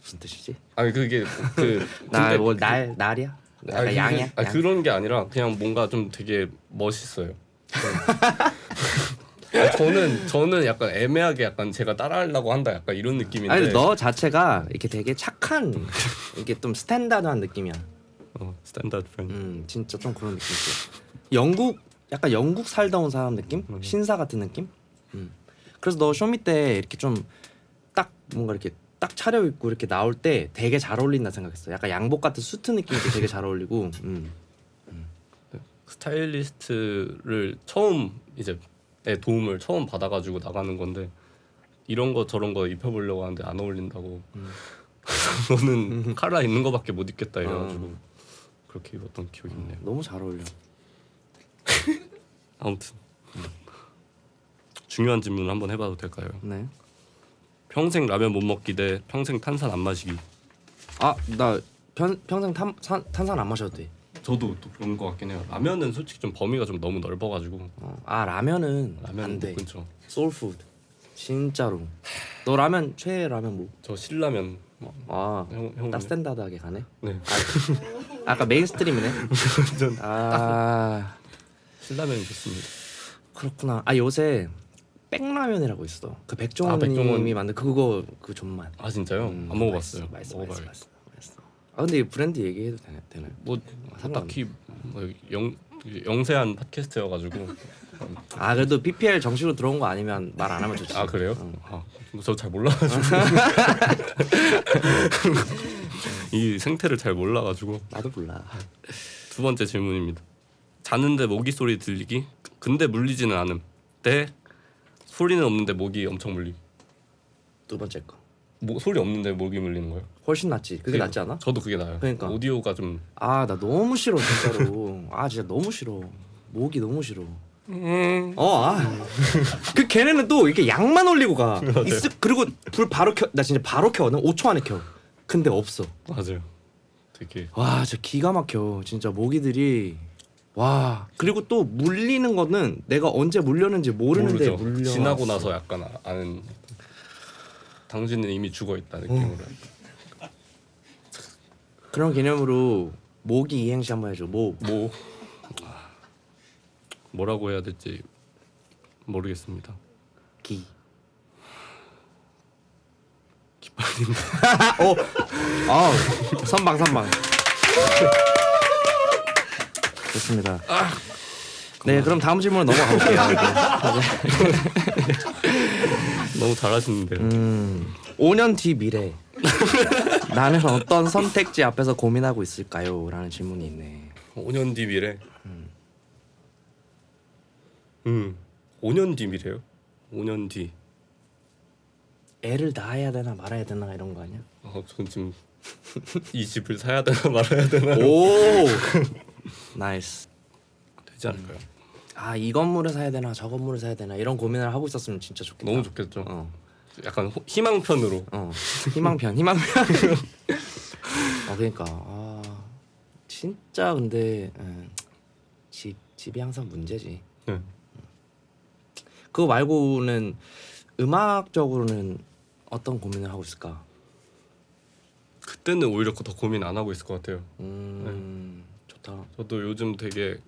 무슨 뜻이지? 아니 그게 그 나 근데 뭐 그- 날 날이야? 아니, 약간 그게- 양이야? 아니, 양? 그런 게 아니라 그냥 뭔가 좀 되게 멋있어요. 아니, 저는 저는 약간 애매하게 약간 제가 따라하려고 한다 약간 이런 느낌인데. 아니 너 자체가 이렇게 되게 착한 이게 좀 스탠다드한 느낌이야. 어, 스탠다드 프렌드. 음 진짜 좀 그런 느낌 있어. 영국 약간 영국 살다 온 사람 느낌? 음. 신사 같은 느낌? 음. 그래서 너 쇼미 때 이렇게 좀 딱 뭔가 이렇게 딱 차려입고 이렇게 나올 때 되게 잘 어울린다 생각했어. 약간 양복 같은 수트 느낌이 되게 잘 어울리고. 음. 스타일리스트를 처음 이제 의 도움을 처음 받아가지고 나가는 건데 이런 거 저런 거 입혀보려고 하는데 안 어울린다고. 음. 너는 칼라 있는 거밖에 못 입겠다 이래가지고 어. 그렇게 입었던 기억이 있네요. 너무 잘 어울려. 아무튼 중요한 질문을 한번 해봐도 될까요? 네. 평생 라면 못 먹기 대 평생 탄산 안 마시기. 아 나 평생 탄, 산, 탄산 안 마셔도 돼. 저도 또 그런 거 같긴 해요. 라면은 솔직히 좀 범위가 좀 너무 넓어가지고 어. 아 라면은 라면 안 못 돼. 끊죠. soul food. 진짜로. 너 라면 최애 라면 뭐? 저 신라면 아, 형 형은 딱 스탠다드하게 가네. 네 아까 mainstream이네. 아 신라면이 좋습니다. 그렇구나. 아 요새 백라면이라고 있어. 그 백종원님이 아, 백종원. 만든 그거 그 존맛. 아 진짜요? 음, 안 먹어봤어요. 맛있어, 맛있어, 먹어봐요. 맛있어, 맛있어. 아 근데 이 브랜드 얘기해도 되나, 되나요? 뭐 상관없네. 딱히 뭐 영 영세한 팟캐스트여가지고 아 그래도 PPL 정식으로 들어온 거 아니면 말 안 하면 좋지. 아 그래요? 어. 아저 잘 몰라가지고 이 생태를 잘 몰라가지고 나도 몰라. 두 번째 질문입니다. 자는데 모기 소리 들리기 근데 물리지는 않음 대 소리는 없는데 모기 엄청 물리기 두 번째 거. 뭐, 소리 없는데 모기 물리는 거예요? 훨씬 낫지. 그게 낫지 않아? 저도 그게 나요. 그러니까. 오디오가 좀 아 나 너무 싫어 진짜로. 아 진짜 너무 싫어. 목이 너무 싫어. 어, 아. 그 걔네는 또 이렇게 양만 올리고 가. 있, 그리고 불 바로 켜. 나 진짜 바로 켜. 나 5초 안에 켜. 근데 없어. 맞아요. 되게 와, 저 기가 막혀. 진짜 모기들이 와. 그리고 또 물리는 거는 내가 언제 물렸는지 모르는데. 물려. 지나고 나서 약간 아- 아는 당신은 이미 죽어 있다 느낌으로. 그런 개념으로 모기 이행시 한번 해줘. 모. 뭐 뭐라고 해야 될지 모르겠습니다. 기. 기빨림. 어. 아, 선방 선방. 좋습니다. 네, 그럼 다음 질문 넘어가 볼게요. 너무 잘하시는데요. 음, 5년 뒤 미래. 나는 어떤 선택지 앞에서 고민하고 있을까요? 라는 질문이 있네. 5년 뒤 미래. 음. 5년 뒤 미래요? 5년 뒤. 애를 낳아야 되나 말아야 되나 이런 거 아니야? 어, 전 지금 이 집을 사야 되나 말아야 되나 오! nice. 되지 않을까요? 아, 이 건물을 사야 되나 저 건물을 사야 되나 이런 고민을 하고 있었으면 진짜 좋겠다. 너무 좋겠죠. 어. 약간 호- 희망편으로. 어. 희망편, 희망편. 아, 그러니까 아, 진짜 근데 음, 집 집이 항상 문제지. 네. 그거 말고는 음악적으로는 어떤 고민을 하고 있을까? 그때는 오히려 더 고민 안 하고 있을 것 같아요. 음, 좋다. 저도 요즘 되게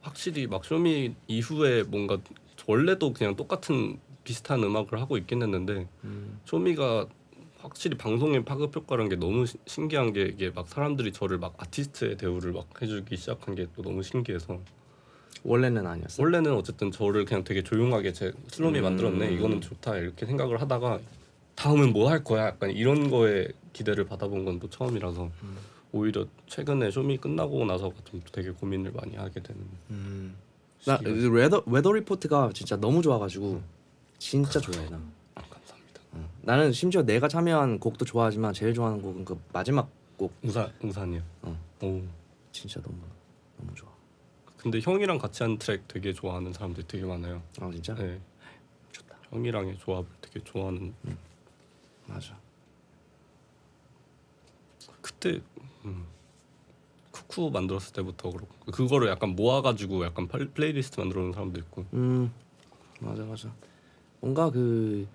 확실히 막 쇼미 이후에 뭔가 원래도 그냥 똑같은 비슷한 음악을 하고 있긴 했는데 음. 쇼미가 확실히 방송의 파급 효과라는 게 너무 시- 신기한 게 이게 막 사람들이 저를 막 아티스트의 대우를 막 해주기 시작한 게 또 너무 신기해서 원래는 아니었어. 원래는 어쨌든 저를 그냥 되게 조용하게 제 슬롬이 음. 만들었네 이거는 좋다 이렇게 생각을 하다가 다음은 뭐 할 거야 약간 이런 거에 기대를 받아본 건 또 처음이라서 음. 오히려 최근에 쇼미 끝나고 나서가 좀 되게 고민을 많이 하게 되는 음. 나 시기가 weather weather report가 진짜 너무 좋아가지고 진짜 좋아해 나. 아, 감사합니다 어. 나는 심지어 내가 참여한 곡도 좋아하지만 제일 좋아하는 곡은 그 마지막 곡 우산 우산이요 어. 오 진짜 너무 너무 좋아. 근데 형이랑 같이 한 트랙 되게 좋아하는 사람들이 되게 많아요 아 진짜 네 좋다. 형이랑의 조합을 되게 좋아하는 맞아. 그때 음, 쿠쿠 만들었을 때부터 그렇고 그거를 약간 모아가지고 약간 플- 플레이리스트 만들어 놓은 사람도 있고 음 맞아 맞아. 뭔가 그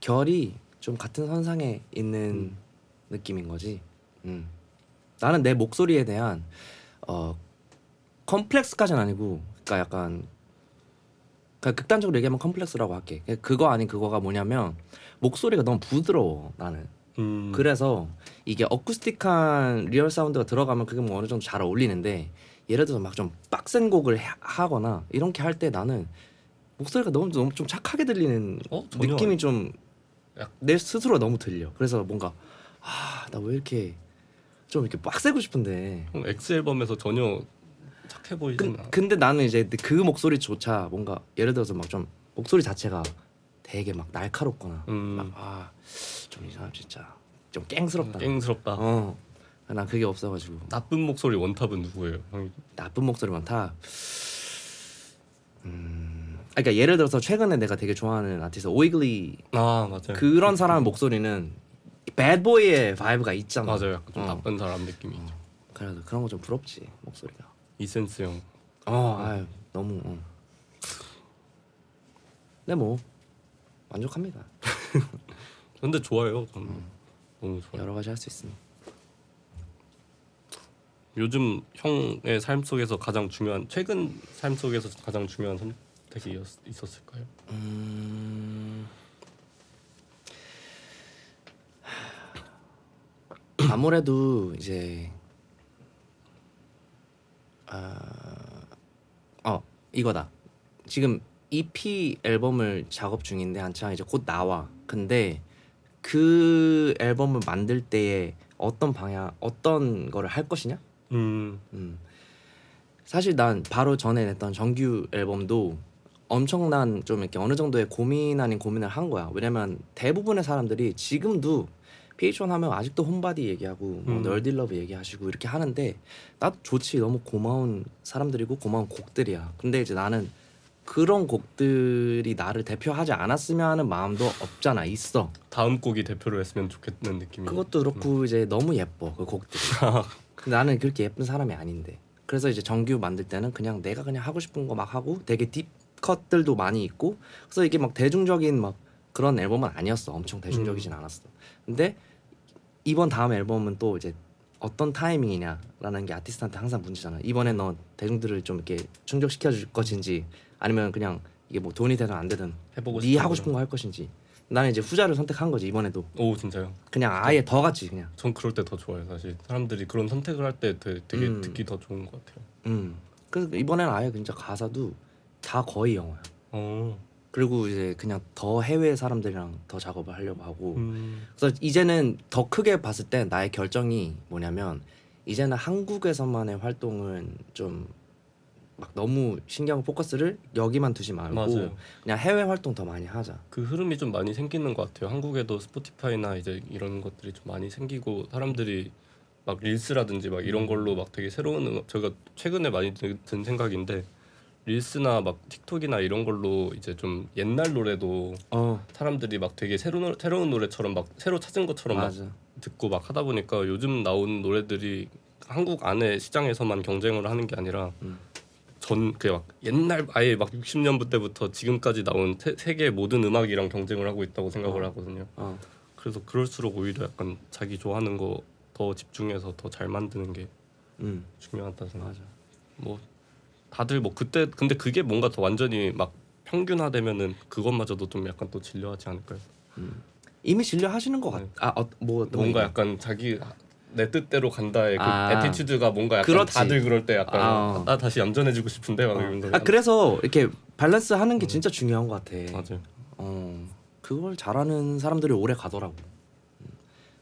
결이 좀 같은 선상에 있는 음. 느낌인 거지. 음. 나는 내 목소리에 대한 어 컴플렉스까지는 아니고, 그러니까 약간 그러니까 극단적으로 얘기하면 컴플렉스라고 할게. 그거 아닌 그거가 뭐냐면 목소리가 너무 부드러워 나는. 음, 그래서 이게 어쿠스틱한 real sound가 들어가면 그게 뭐 어느 정도 잘 어울리는데 예를 들어서 막 좀 빡센 곡을 하- 하거나 이렇게 할 때 나는 목소리가 너무 너무 좀 착하게 들리는 어? 전혀 느낌이 좀 약- 내 스스로 너무 들려. 그래서 뭔가 아 나 왜 이렇게 좀 이렇게 빡세고 싶은데 형 X 앨범에서 전혀 착해 보이진 그, 않아. 근데 나는 이제 그 목소리조차 뭔가 예를 들어서 막 좀 목소리 자체가 되게 막 날카롭거나 음, 막 좀 이 사람 진짜 좀 깽스럽다. 깽스럽다. 어. 난 그게 없어가지고 나쁜 목소리 원탑은 누구예요? 형이 나쁜 목소리 많다. 음. 아, 그러니까 예를 들어서 최근에 내가 되게 좋아하는 아티스트 Oygli 아 맞아요. 그런 사람의 목소리는 bad boy의 vibe가 있잖아. 맞아요. 약간 좀 어. 나쁜 사람 느낌이 있죠. 그래도 그런 거 좀 부럽지 목소리가. 이센스 형. 어, 아유 너무. 어. 근데 뭐 만족합니다. 근데 좋아요. 저는 음. 너무 좋아요. 여러 가지 할 수 있으니. 요즘 형의 삶 속에서 가장 중요한 최근 삶 속에서 가장 중요한 선택이 있었- 있었을까요? 음... 아무래도 이제 아... 어 이거다. 지금 EP 앨범을 작업 중인데 한창 이제 곧 나와. 근데 그 앨범을 만들 때에 어떤 방향, 어떤 거를 할 것이냐? 음, 음. 사실 난 바로 전에 냈던 정규 앨범도 엄청난 좀 이렇게 어느 정도의 고민 아닌 고민을 한 거야. 왜냐면 대부분의 사람들이 지금도 PH1 하면 아직도 홈바디 얘기하고 뭐 음. 널딜러브 얘기하시고 이렇게 하는데 나도 좋지 너무 고마운 사람들이고 고마운 곡들이야. 근데 이제 나는 그런 곡들이 나를 대표하지 않았으면 하는 마음도 없잖아 있어. 다음 곡이 대표로 했으면 좋겠는 느낌이. 그것도 그렇고 이제 너무 예뻐 그 곡들이. 근데 나는 그렇게 예쁜 사람이 아닌데. 그래서 이제 정규 만들 때는 그냥 내가 그냥 하고 싶은 거 막 하고 되게 딥 컷들도 많이 있고 그래서 이게 막 대중적인 막 그런 앨범은 아니었어. 엄청 대중적이진 않았어. 근데 이번 다음 앨범은 또 이제 어떤 타이밍이냐라는 게 아티스트한테 항상 문제잖아. 이번에 너 대중들을 좀 이렇게 충족시켜 줄 것인지 아니면 그냥 이게 뭐 돈이 되든 안 되든 해보고 네 하고 싶은 거 할 것인지. 나는 이제 후자를 선택한 거지 이번에도 오 진짜요? 그냥 아예 더 같이 그냥. 전 그럴 때 더 좋아요 사실 사람들이 그런 선택을 할 때 되게, 되게 음. 듣기 더 좋은 것 같아요. 음. 그래서 이번에는 아예 진짜 가사도 다 거의 영어야. 어, 그리고 이제 그냥 더 해외 사람들이랑 더 작업을 하려고 하고. 음, 그래서 이제는 더 크게 봤을 때 나의 결정이 뭐냐면 이제는 한국에서만의 활동은 좀 막 너무 신경 포커스를 여기만 두지 말고 맞아요. 그냥 해외 활동 더 많이 하자. 그 흐름이 좀 많이 생기는 것 같아요. 한국에도 스포티파이나 이제 이런 것들이 좀 많이 생기고 사람들이 막 릴스라든지 막 이런 걸로 막 되게 새로운 음악 제가 최근에 많이 드- 든 생각인데 릴스나 막 틱톡이나 이런 걸로 이제 좀 옛날 노래도 어 사람들이 막 되게 새로운 새로운 노래처럼 막 새로 찾은 것처럼 막 맞아. 듣고 막 하다 보니까 요즘 나온 노래들이 한국 안에 시장에서만 경쟁을 하는 게 아니라 음. 전 그냥 막 옛날 아예 막 60년대 때부터 지금까지 나온 세, 세계 모든 음악이랑 경쟁을 하고 있다고 생각을 어. 하거든요. 어 그래서 그럴수록 오히려 약간 자기 좋아하는 거 더 집중해서 더 잘 만드는 게 음 중요하다 생각. 맞아. 뭐 다들 뭐 그때 근데 그게 뭔가 더 완전히 막 평균화되면은 그것마저도 좀 약간 또 질려하지 않을까요? 이미 질려 하시는 것 같. 네. 아뭐 뭔가 약간 자기 내 뜻대로 간다의 그 아. attitude가 뭔가 약간 그렇지. 다들 그럴 때 약간 아. 나 다시 얌전해지고 싶은데 막 이런 거. 아 그래서 이렇게 밸런스 하는 게 진짜 중요한 것 같아. 맞아요. 어 그걸 잘하는 사람들이 오래 가더라고. 음.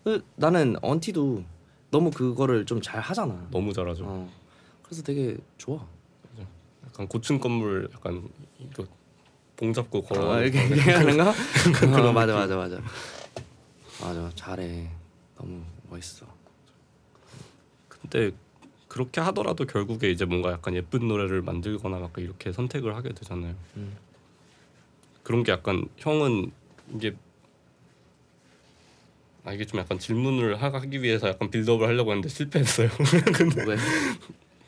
그, 나는 언티도 너무 그거를 좀 잘 하잖아. 너무 잘하죠. 어 그래서 되게 좋아. 약간 고층 건물 약간 이거 봉 잡고 걸어. 어, 이렇게 이렇게 하는 거? 어, 맞아 맞아 맞아. 맞아 잘해. 너무 멋있어. 근데 그렇게 하더라도 결국에 이제 뭔가 약간 예쁜 노래를 만들거나 막 이렇게 선택을 하게 되잖아요. 음. 그런 게 약간 형은 이게 아 이게 좀 약간 질문을 하- 하기 위해서 약간 빌드업을 하려고 했는데 실패했어요. 근데 왜?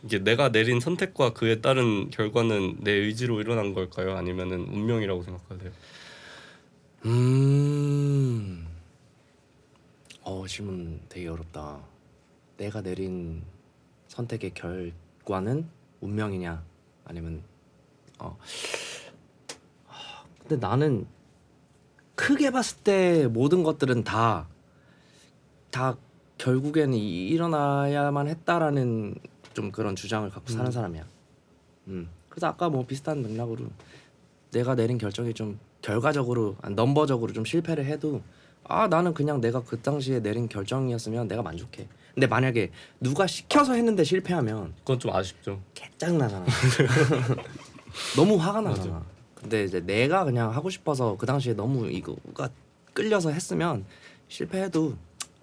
이게 내가 내린 선택과 그에 따른 결과는 내 의지로 일어난 걸까요? 아니면은 운명이라고 생각하세요? 음. 어 질문 되게 어렵다. 내가 내린 선택의 결과는 운명이냐 아니면 어. 하, 근데 나는 크게 봤을 때 모든 것들은 다 다 결국에는 이- 일어나야만 했다라는 좀 그런 주장을 갖고 사는 음. 사람이야. 음. 그래서 아까 뭐 비슷한 맥락으로 내가 내린 결정이 좀 결과적으로 아니, 넘버적으로 좀 실패를 해도 아 나는 그냥 내가 그 당시에 내린 결정이었으면 내가 만족해. 근데 만약에 누가 시켜서 했는데 실패하면 그건 좀 아쉽죠. 개짱 나잖아. 너무 화가 나잖아. 맞아. 근데 이제 내가 그냥 하고 싶어서 그 당시에 너무 이거가 끌려서 했으면 실패해도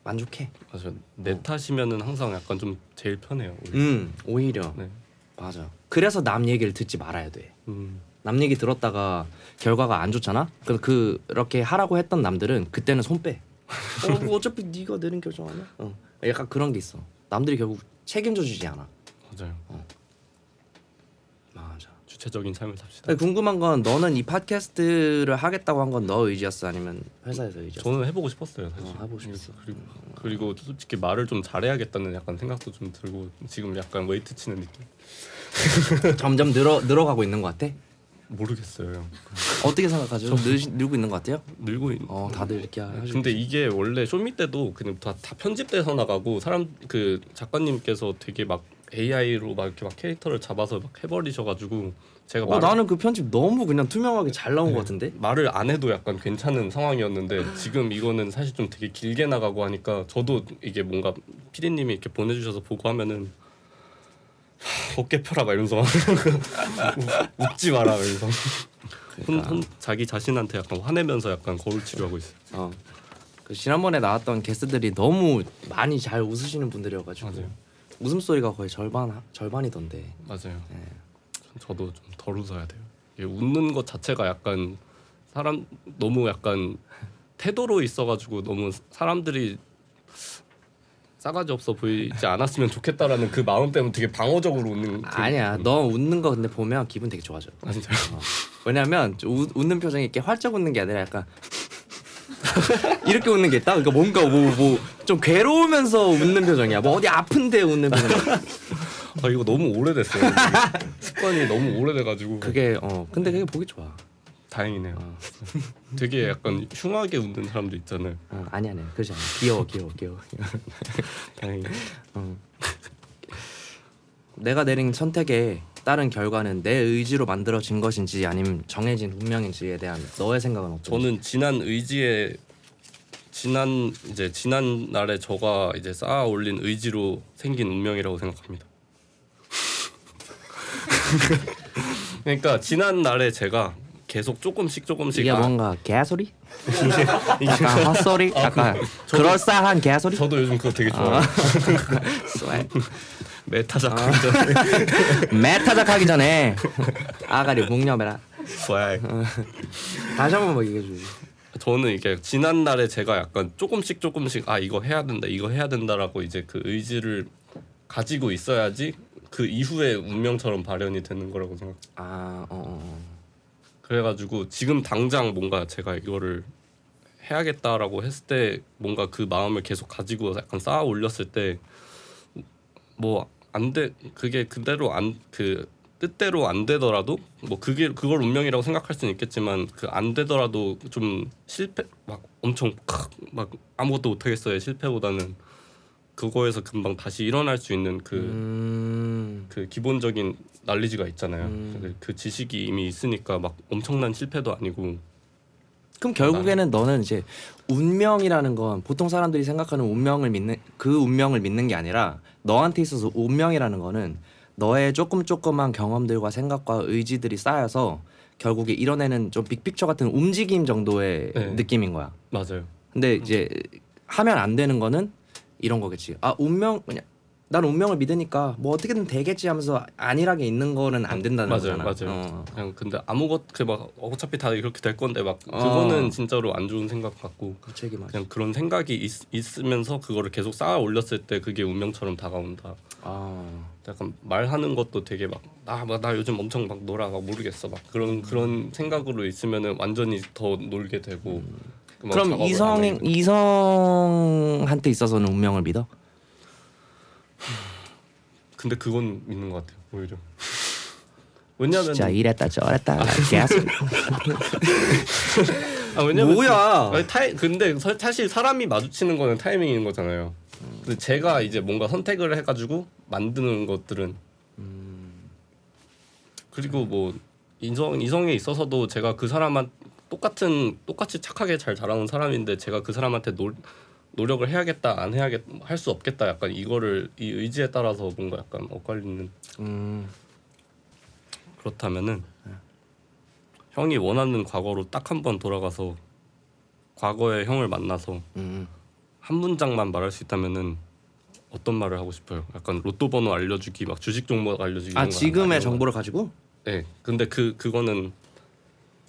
만족해. 맞아요. 내 어. 탓이면은 항상 약간 좀 제일 편해요. 오히려. 음 오히려 네. 맞아. 그래서 남 얘기를 듣지 말아야 돼. 음. 남 얘기 들었다가 결과가 안 좋잖아. 그럼 그렇게 하라고 했던 남들은 그때는 손 빼. 어, 뭐 어차피 네가 내린 결정 아니야. 어. 약간 그런 게 있어. 남들이 결국 책임져 주지 않아. 맞아요. 맞아. 주체적인 삶을 삽시다. 궁금한 건 너는 이 팟캐스트를 하겠다고 한 건 너 의지였어 아니면 회사에서 의지였어? 저는 해보고 싶었어요 사실. 어, 해보고 싶었어. 그리고 그리고 솔직히 말을 좀 잘해야겠다는 약간 생각도 좀 들고 지금 약간 웨이트 치는 느낌. 점점 늘어 늘어가고 있는 것 같아. 모르겠어요. 어떻게 생각하죠? 늘, 늘고 있는 것 같아요? 늘고 있. 어 다들 이렇게 하시고. 근데 이게 원래 쇼미 때도 그냥 다, 다 편집돼서 나가고 사람 그 작가님께서 되게 막 AI로 막 이렇게 막 캐릭터를 잡아서 막 해버리셔가지고 제가 어 말, 나는 그 편집 너무 그냥 투명하게 잘 나온 네. 것 같은데. 말을 안 해도 약간 괜찮은 상황이었는데 지금 이거는 사실 좀 되게 길게 나가고 하니까 저도 이게 뭔가 피디님이 이렇게 보내주셔서 보고 하면은 하, 어깨 펴라 막 이러면서 웃- 웃지 마라 이러면서 혼, 그러니까. 혼, 자기 자신한테 약간 화내면서 약간 거울 치료하고 있어요. 어. 그 지난번에 나왔던 게스트들이 너무 많이 잘 웃으시는 분들이어가지고 맞아요. 웃음 소리가 거의 절반 절반이던데. 맞아요. 네. 저도 좀 덜 웃어야 돼요. 웃는 것 자체가 약간 사람 너무 약간 태도로 있어가지고 너무 사람들이 싸가지 없어 보이지 않았으면 좋겠다라는 그 마음 때문에 되게 방어적으로 웃는. 그- 아니야, 너 웃는 거 근데 보면 기분 되게 좋아져. 아 진짜요? 어. 왜냐면 좀 웃, 웃는 표정이 이렇게 활짝 웃는 게 아니라 약간 이렇게 웃는 게 있다. 그러니까 뭔가 뭐 뭐 좀 괴로우면서 웃는 표정이야. 뭐 어디 아픈데 웃는 표정. 아 이거 너무 오래됐어요. 습관이 너무 오래돼가지고 그게 어 근데 그게 보기 좋아. 다행이네요. 어, 되게 약간 흉하게 웃는 사람도 있잖아요. 어 아니 아니 그렇지 않아. 귀여워 귀여워 귀여워. 다행히. 어. 내가 내린 선택에 따른 결과는 내 의지로 만들어진 것인지 아니면 정해진 운명인지에 대한 너의 생각은 어떤지? 저는 지난 의지에 지난 이제 지난 날에 저가 이제 쌓아 올린 의지로 생긴 운명이라고 생각합니다. 그러니까 지난 날에 제가 계속 조금씩 조금씩 이게 아, 뭔가 개소리? 약간 헛소리? 약간 그럴싸한 개소리? 저도 요즘 그거 되게 좋아해요. swag. 매타작 아. 매타작 하기 전에 아가리 묵념해라. swag. 다시 한 번만 얘기해 주지. 저는 이게 지난 날에 제가 약간 조금씩 조금씩 아 이거 해야 된다 이거 해야 된다라고 이제 그 의지를 가지고 있어야지 그 이후에 운명처럼 발현이 되는 거라고 생각. 아, 어, 어, 어. 그래가지고 지금 당장 뭔가 제가 이거를 해야겠다라고 했을 때 뭔가 그 마음을 계속 가지고 약간 쌓아 올렸을 때뭐 안 돼 그게 그대로 안 그 뜻대로 안 되더라도 뭐 그게 그걸 운명이라고 생각할 수는 있겠지만 그 안 되더라도 좀 실패 막 엄청 칵막 아무것도 못 하겠어요 실패보다는 그거에서 금방 다시 일어날 수 있는 그 음. 그 기본적인 난리지가 있잖아요. 음. 그, 그 지식이 이미 있으니까 막 엄청난 실패도 아니고 그럼 결국에는 너는 이제 운명이라는 건 보통 사람들이 생각하는 운명을 믿는 그 운명을 믿는 게 아니라 너한테 있어서 운명이라는 거는 너의 조금 조그만 경험들과 생각과 의지들이 쌓여서 결국에 이뤄내는 좀 빅픽처 같은 움직임 정도의 네. 느낌인 거야. 맞아요. 근데 이제 하면 안 되는 거는 이런 거겠지. 아 운명 그냥 난 운명을 믿으니까 뭐 어떻게든 되겠지 하면서 안일하게 있는 거는 안 된다는 맞아요, 거잖아. 맞아요. 어. 그냥 근데 아무것 그막 어차피 다 그렇게 될 건데 막 어. 그거는 진짜로 안 좋은 생각 같고 그 맞아. 그냥 그런 생각이 있, 있으면서 그거를 계속 쌓아 올렸을 때 그게 운명처럼 다가온다. 아. 약간 말하는 것도 되게 막나나 나 요즘 엄청 막 놀아 막 모르겠어 막 그런 그런 생각으로 있으면은 완전히 더 놀게 되고 막 그럼 작업을 안 이성. 이성한테 있어서는 운명을 믿어? 근데 그건 믿는 것 같아요 오히려 왜냐면 진짜 이랬다 저랬다 계속 아, 왜냐면 뭐야? 아니, 타이, 근데 서- 사실 사람이 마주치는 거는 타이밍인 거잖아요. 근데 제가 이제 뭔가 선택을 해가지고 만드는 것들은 그리고 뭐 이성 이성에 있어서도 제가 그 사람한 똑같은 똑같이 착하게 잘 자라온 사람인데 제가 그 사람한테 노, 노력을 해야겠다 안 해야겠 할 수 없겠다 약간 이거를 이 의지에 따라서 뭔가 약간 엇갈리는 음, 그렇다면은 형이 원하는 과거로 딱 한 번 돌아가서 과거의 형을 만나서 음. 한 문장만 말할 수 있다면은 어떤 말을 하고 싶어요? 약간 로또 번호 알려주기, 막 주식 종목 알려주기. 아 지금의? 정보를 가지고 네. 근데 그 그거는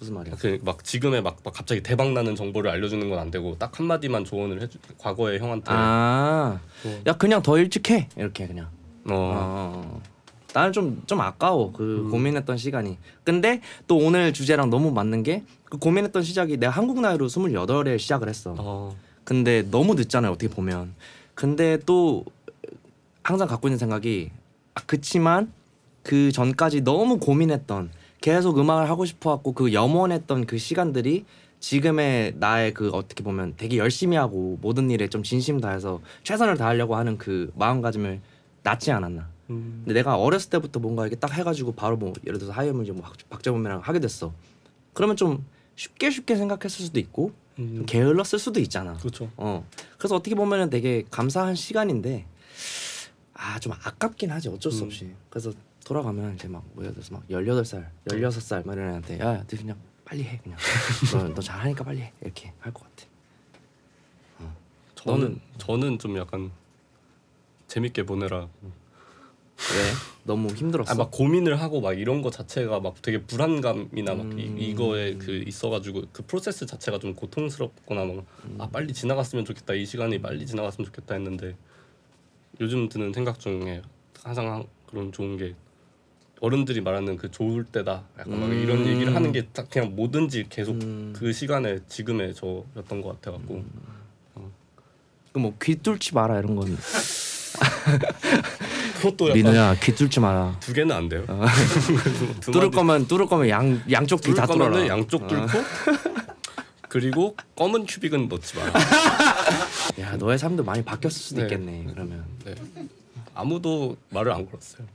무슨 말이야? 그막 지금의 막, 막 갑자기 대박 나는 정보를 알려주는 건 안 되고 딱 한 마디만 조언을 해주. 과거의 형한테. 아, 뭐. 야 그냥 더 일찍 해 이렇게 그냥. 어. 어. 나는 좀 좀 아까워 그 고민했던 시간이. 근데 또 오늘 주제랑 너무 맞는 게 그 고민했던 시작이 내가 한국 나이로 28에 시작을 했어. 어. 근데 너무 늦잖아요 어떻게 보면 근데 또 항상 갖고 있는 생각이 아, 그치만 그 전까지 너무 고민했던 계속 음악을 하고 싶어갖고 그 염원했던 그 시간들이 지금의 나의 그 어떻게 보면 되게 열심히 하고 모든 일에 좀 진심 다해서 최선을 다하려고 하는 그 마음가짐을 낳지 않았나 음. 근데 내가 어렸을 때부터 뭔가 이렇게 딱 해가지고 바로 뭐 예를 들어서 H1GHR MUSIC 뭐 박- 박재범이랑 하게 됐어 그러면 좀 쉽게 쉽게 생각했을 수도 있고 좀 음. 게을렀을 수도 있잖아 그렇죠. 어 그래서 어떻게 보면은 되게 감사한 시간인데 아 좀 아깝긴 하지 어쩔 수 음. 없이 그래서 돌아가면 이제 막뭐 예를 들어서 막 18살 16살 막 이런 애한테 야너 그냥 빨리 해 그냥. 너, 너 잘하니까 빨리 해. 이렇게 할 것 같아. 저는 너는? 저는 좀 약간 재밌게 보내라. 왜? 너무 힘들었어? 아 막 고민을 하고 막 이런 거 자체가 막 되게 불안감이나 막 음. 이, 이거에 그 있어가지고 그 프로세스 자체가 좀 고통스럽거나 막아 빨리 지나갔으면 좋겠다. 이 시간이 빨리 지나갔으면 좋겠다 했는데 요즘 드는 생각 중에 항상 한- 그런 좋은 게 어른들이 말하는 그 좋을 때다 약간 막 이런 음. 얘기를 하는 게 딱 그냥 뭐든지 계속 음. 그 시간에 지금의 저였던 것 같아갖고 그뭐 귀뚫지 마라 이런 건 그것도 약간 민우야 귀 뚫지 마라 두 개는 안 돼요. 두 뚫을 마디 거면 뚫을 거면 양 양쪽 귀 뚫을 다 뚫어라 거면은 양쪽 뚫고 그리고 검은 큐빅은 넣지 마라. 야 너의 삶도 많이 바뀌었을 수도 네. 있겠네 그러면 네. 아무도 말을 안 걸었어요.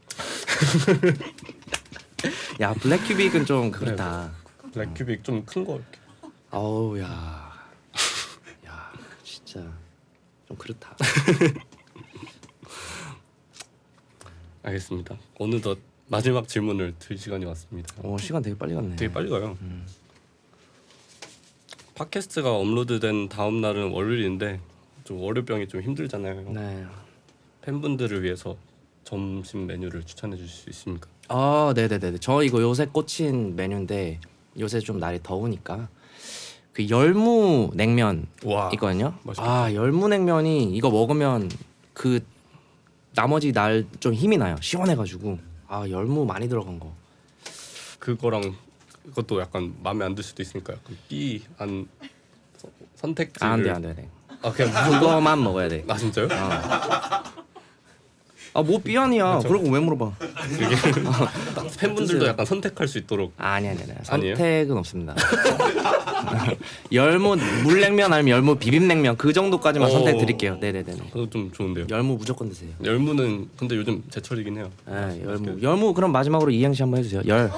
야 black 큐빅은 좀 그렇다 black 큐빅 좀 큰 거 이렇게. 어우 야, 야 진짜 좀 그렇다. 알겠습니다. 어느덧 마지막 질문을 들 시간이 왔습니다. 어 시간 되게 빨리 갔네. 되게 빨리 가요. 팟캐스트가 업로드된 다음 날은 월요일인데 좀 월요병이 좀 힘들잖아요. 네. 팬분들을 위해서 점심 메뉴를 추천해 주실 수 있습니까? 아 네네네. 저 이거 요새 꽂힌 메뉴인데 요새 좀 날이 더우니까 그 열무 냉면 와 있거든요. 맛있겠다. 아 열무 냉면이 이거 먹으면 그 나머지 날 좀 힘이 나요. 시원해가지고 아 열무 많이 들어간 거. 그거랑 그것도 약간 마음에 안 들 수도 있으니까 약간 B안 선택지를 아, 안돼 안돼 안돼. 아 그냥 그거만 먹어야 돼. 아 진짜요? 아뭐 삐안이야. 그러고 왜 물어봐? 딱 팬분들도 약간 선택할 수 있도록 아니 아니 아니 아니에요? 선택은 없습니다. 열무 물냉면 아니면 열무 비빔냉면 그 정도까지만 어. 선택 드릴게요. 네네네. 그거 좀 좋은데요. 열무 무조건 드세요. 열무는 근데 요즘 제철이긴 해요. 네, 열무 열무 그럼 마지막으로 이행시 한번 해주세요. 열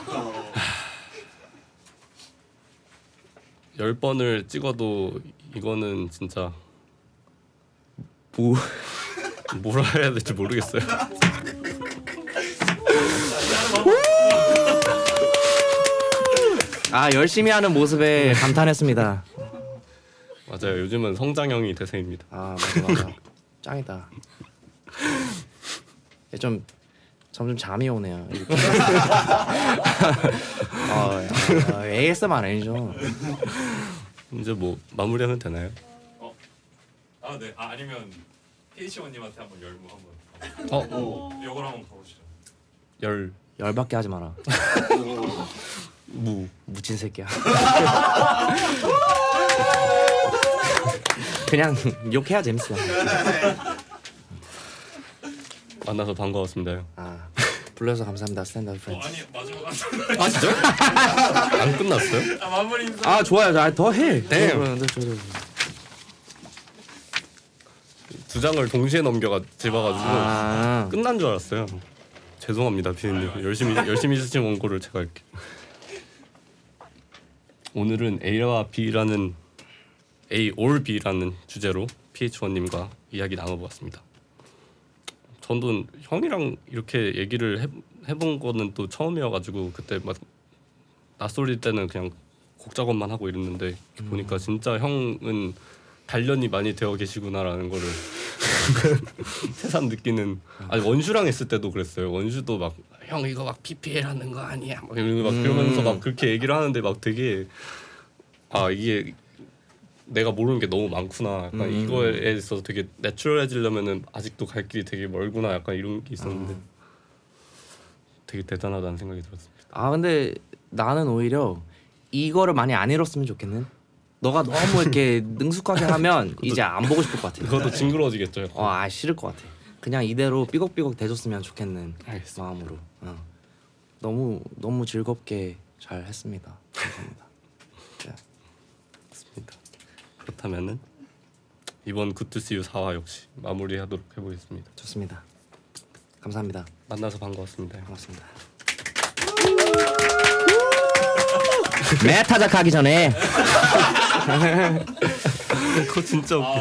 열 번을 찍어도 이거는 진짜 부. 뭐라 해야 될지 모르겠어요. 아 열심히 하는 모습에 감탄했습니다. 맞아요. 요즘은 성장형이 대세입니다. 아 맞아 맞아 짱이다. 예, 좀 점점 잠이 오네요. 이렇게. 어, 어, ASMR 아니죠? 이제 뭐 마무리하면 되나요? 아 네. 아, 아니면 페이시원님한테 한번 열무 한번. 어, 요걸 한번 가보시죠. 열, 열받게 하지 마라. 무. 무친 새끼야. 그냥 욕해야 재밌어. 만나서 반가웠습니다. 아 불러서 감사합니다 Standard 어, Friends. 아니 마지막 한 아 진짜? 안 끝났어요? 아, 마무리 인사. 아 좋아요. 아, 더 해. 네. 두 장을 동시에 넘겨가 집어가지고 아 끝난 줄 알았어요. 죄송합니다, 비님. 열심히 열심히 쓰신 원고를 제가 이렇게. 오늘은 A와 B라는 A or B라는 주제로 PH1님과 이야기 나눠보았습니다. 저도 형이랑 이렇게 얘기를 해, 해본 거는 또 처음이어가지고 그때 막 낯설일 때는 그냥 곡 작업만 하고 이랬는데 보니까 진짜 형은 단련이 많이 되어 계시구나라는 거를 새삼 느끼는. 아니 원슈랑 했을 때도 그랬어요. 원슈도 막 형 이거 막 PPL 하는 거 아니야. 막 이러면서 막 그러면서 막 그렇게 얘기를 하는데 막 되게 아 이게 내가 모르는 게 너무 많구나. 약간 음. 이거에 있어서 되게 내추럴해지려면은 아직도 갈 길이 되게 멀구나. 약간 이런 게 있었는데. 되게 대단하다는 생각이 들었습니다. 아 근데 나는 오히려 이거를 많이 안 잃었으면 좋겠는. 너가 너무 이렇게 능숙하게 하면 이제 안 보고 싶을 것 같아. 그것도 징그러워지겠죠. 어, 아 싫을 것 같아. 그냥 이대로 삐걱삐걱 대줬으면 좋겠는 알겠습니다. 마음으로. 어. 너무 너무 즐겁게 잘 했습니다. 감사합니다. 네. 맞습니다. 그렇다면은 이번 굿투시유 4화 역시 마무리하도록 해보겠습니다. 좋습니다. 감사합니다. 만나서 반가웠습니다. 반갑습니다. 메타작 하기 전에 그거 진짜 웃겨.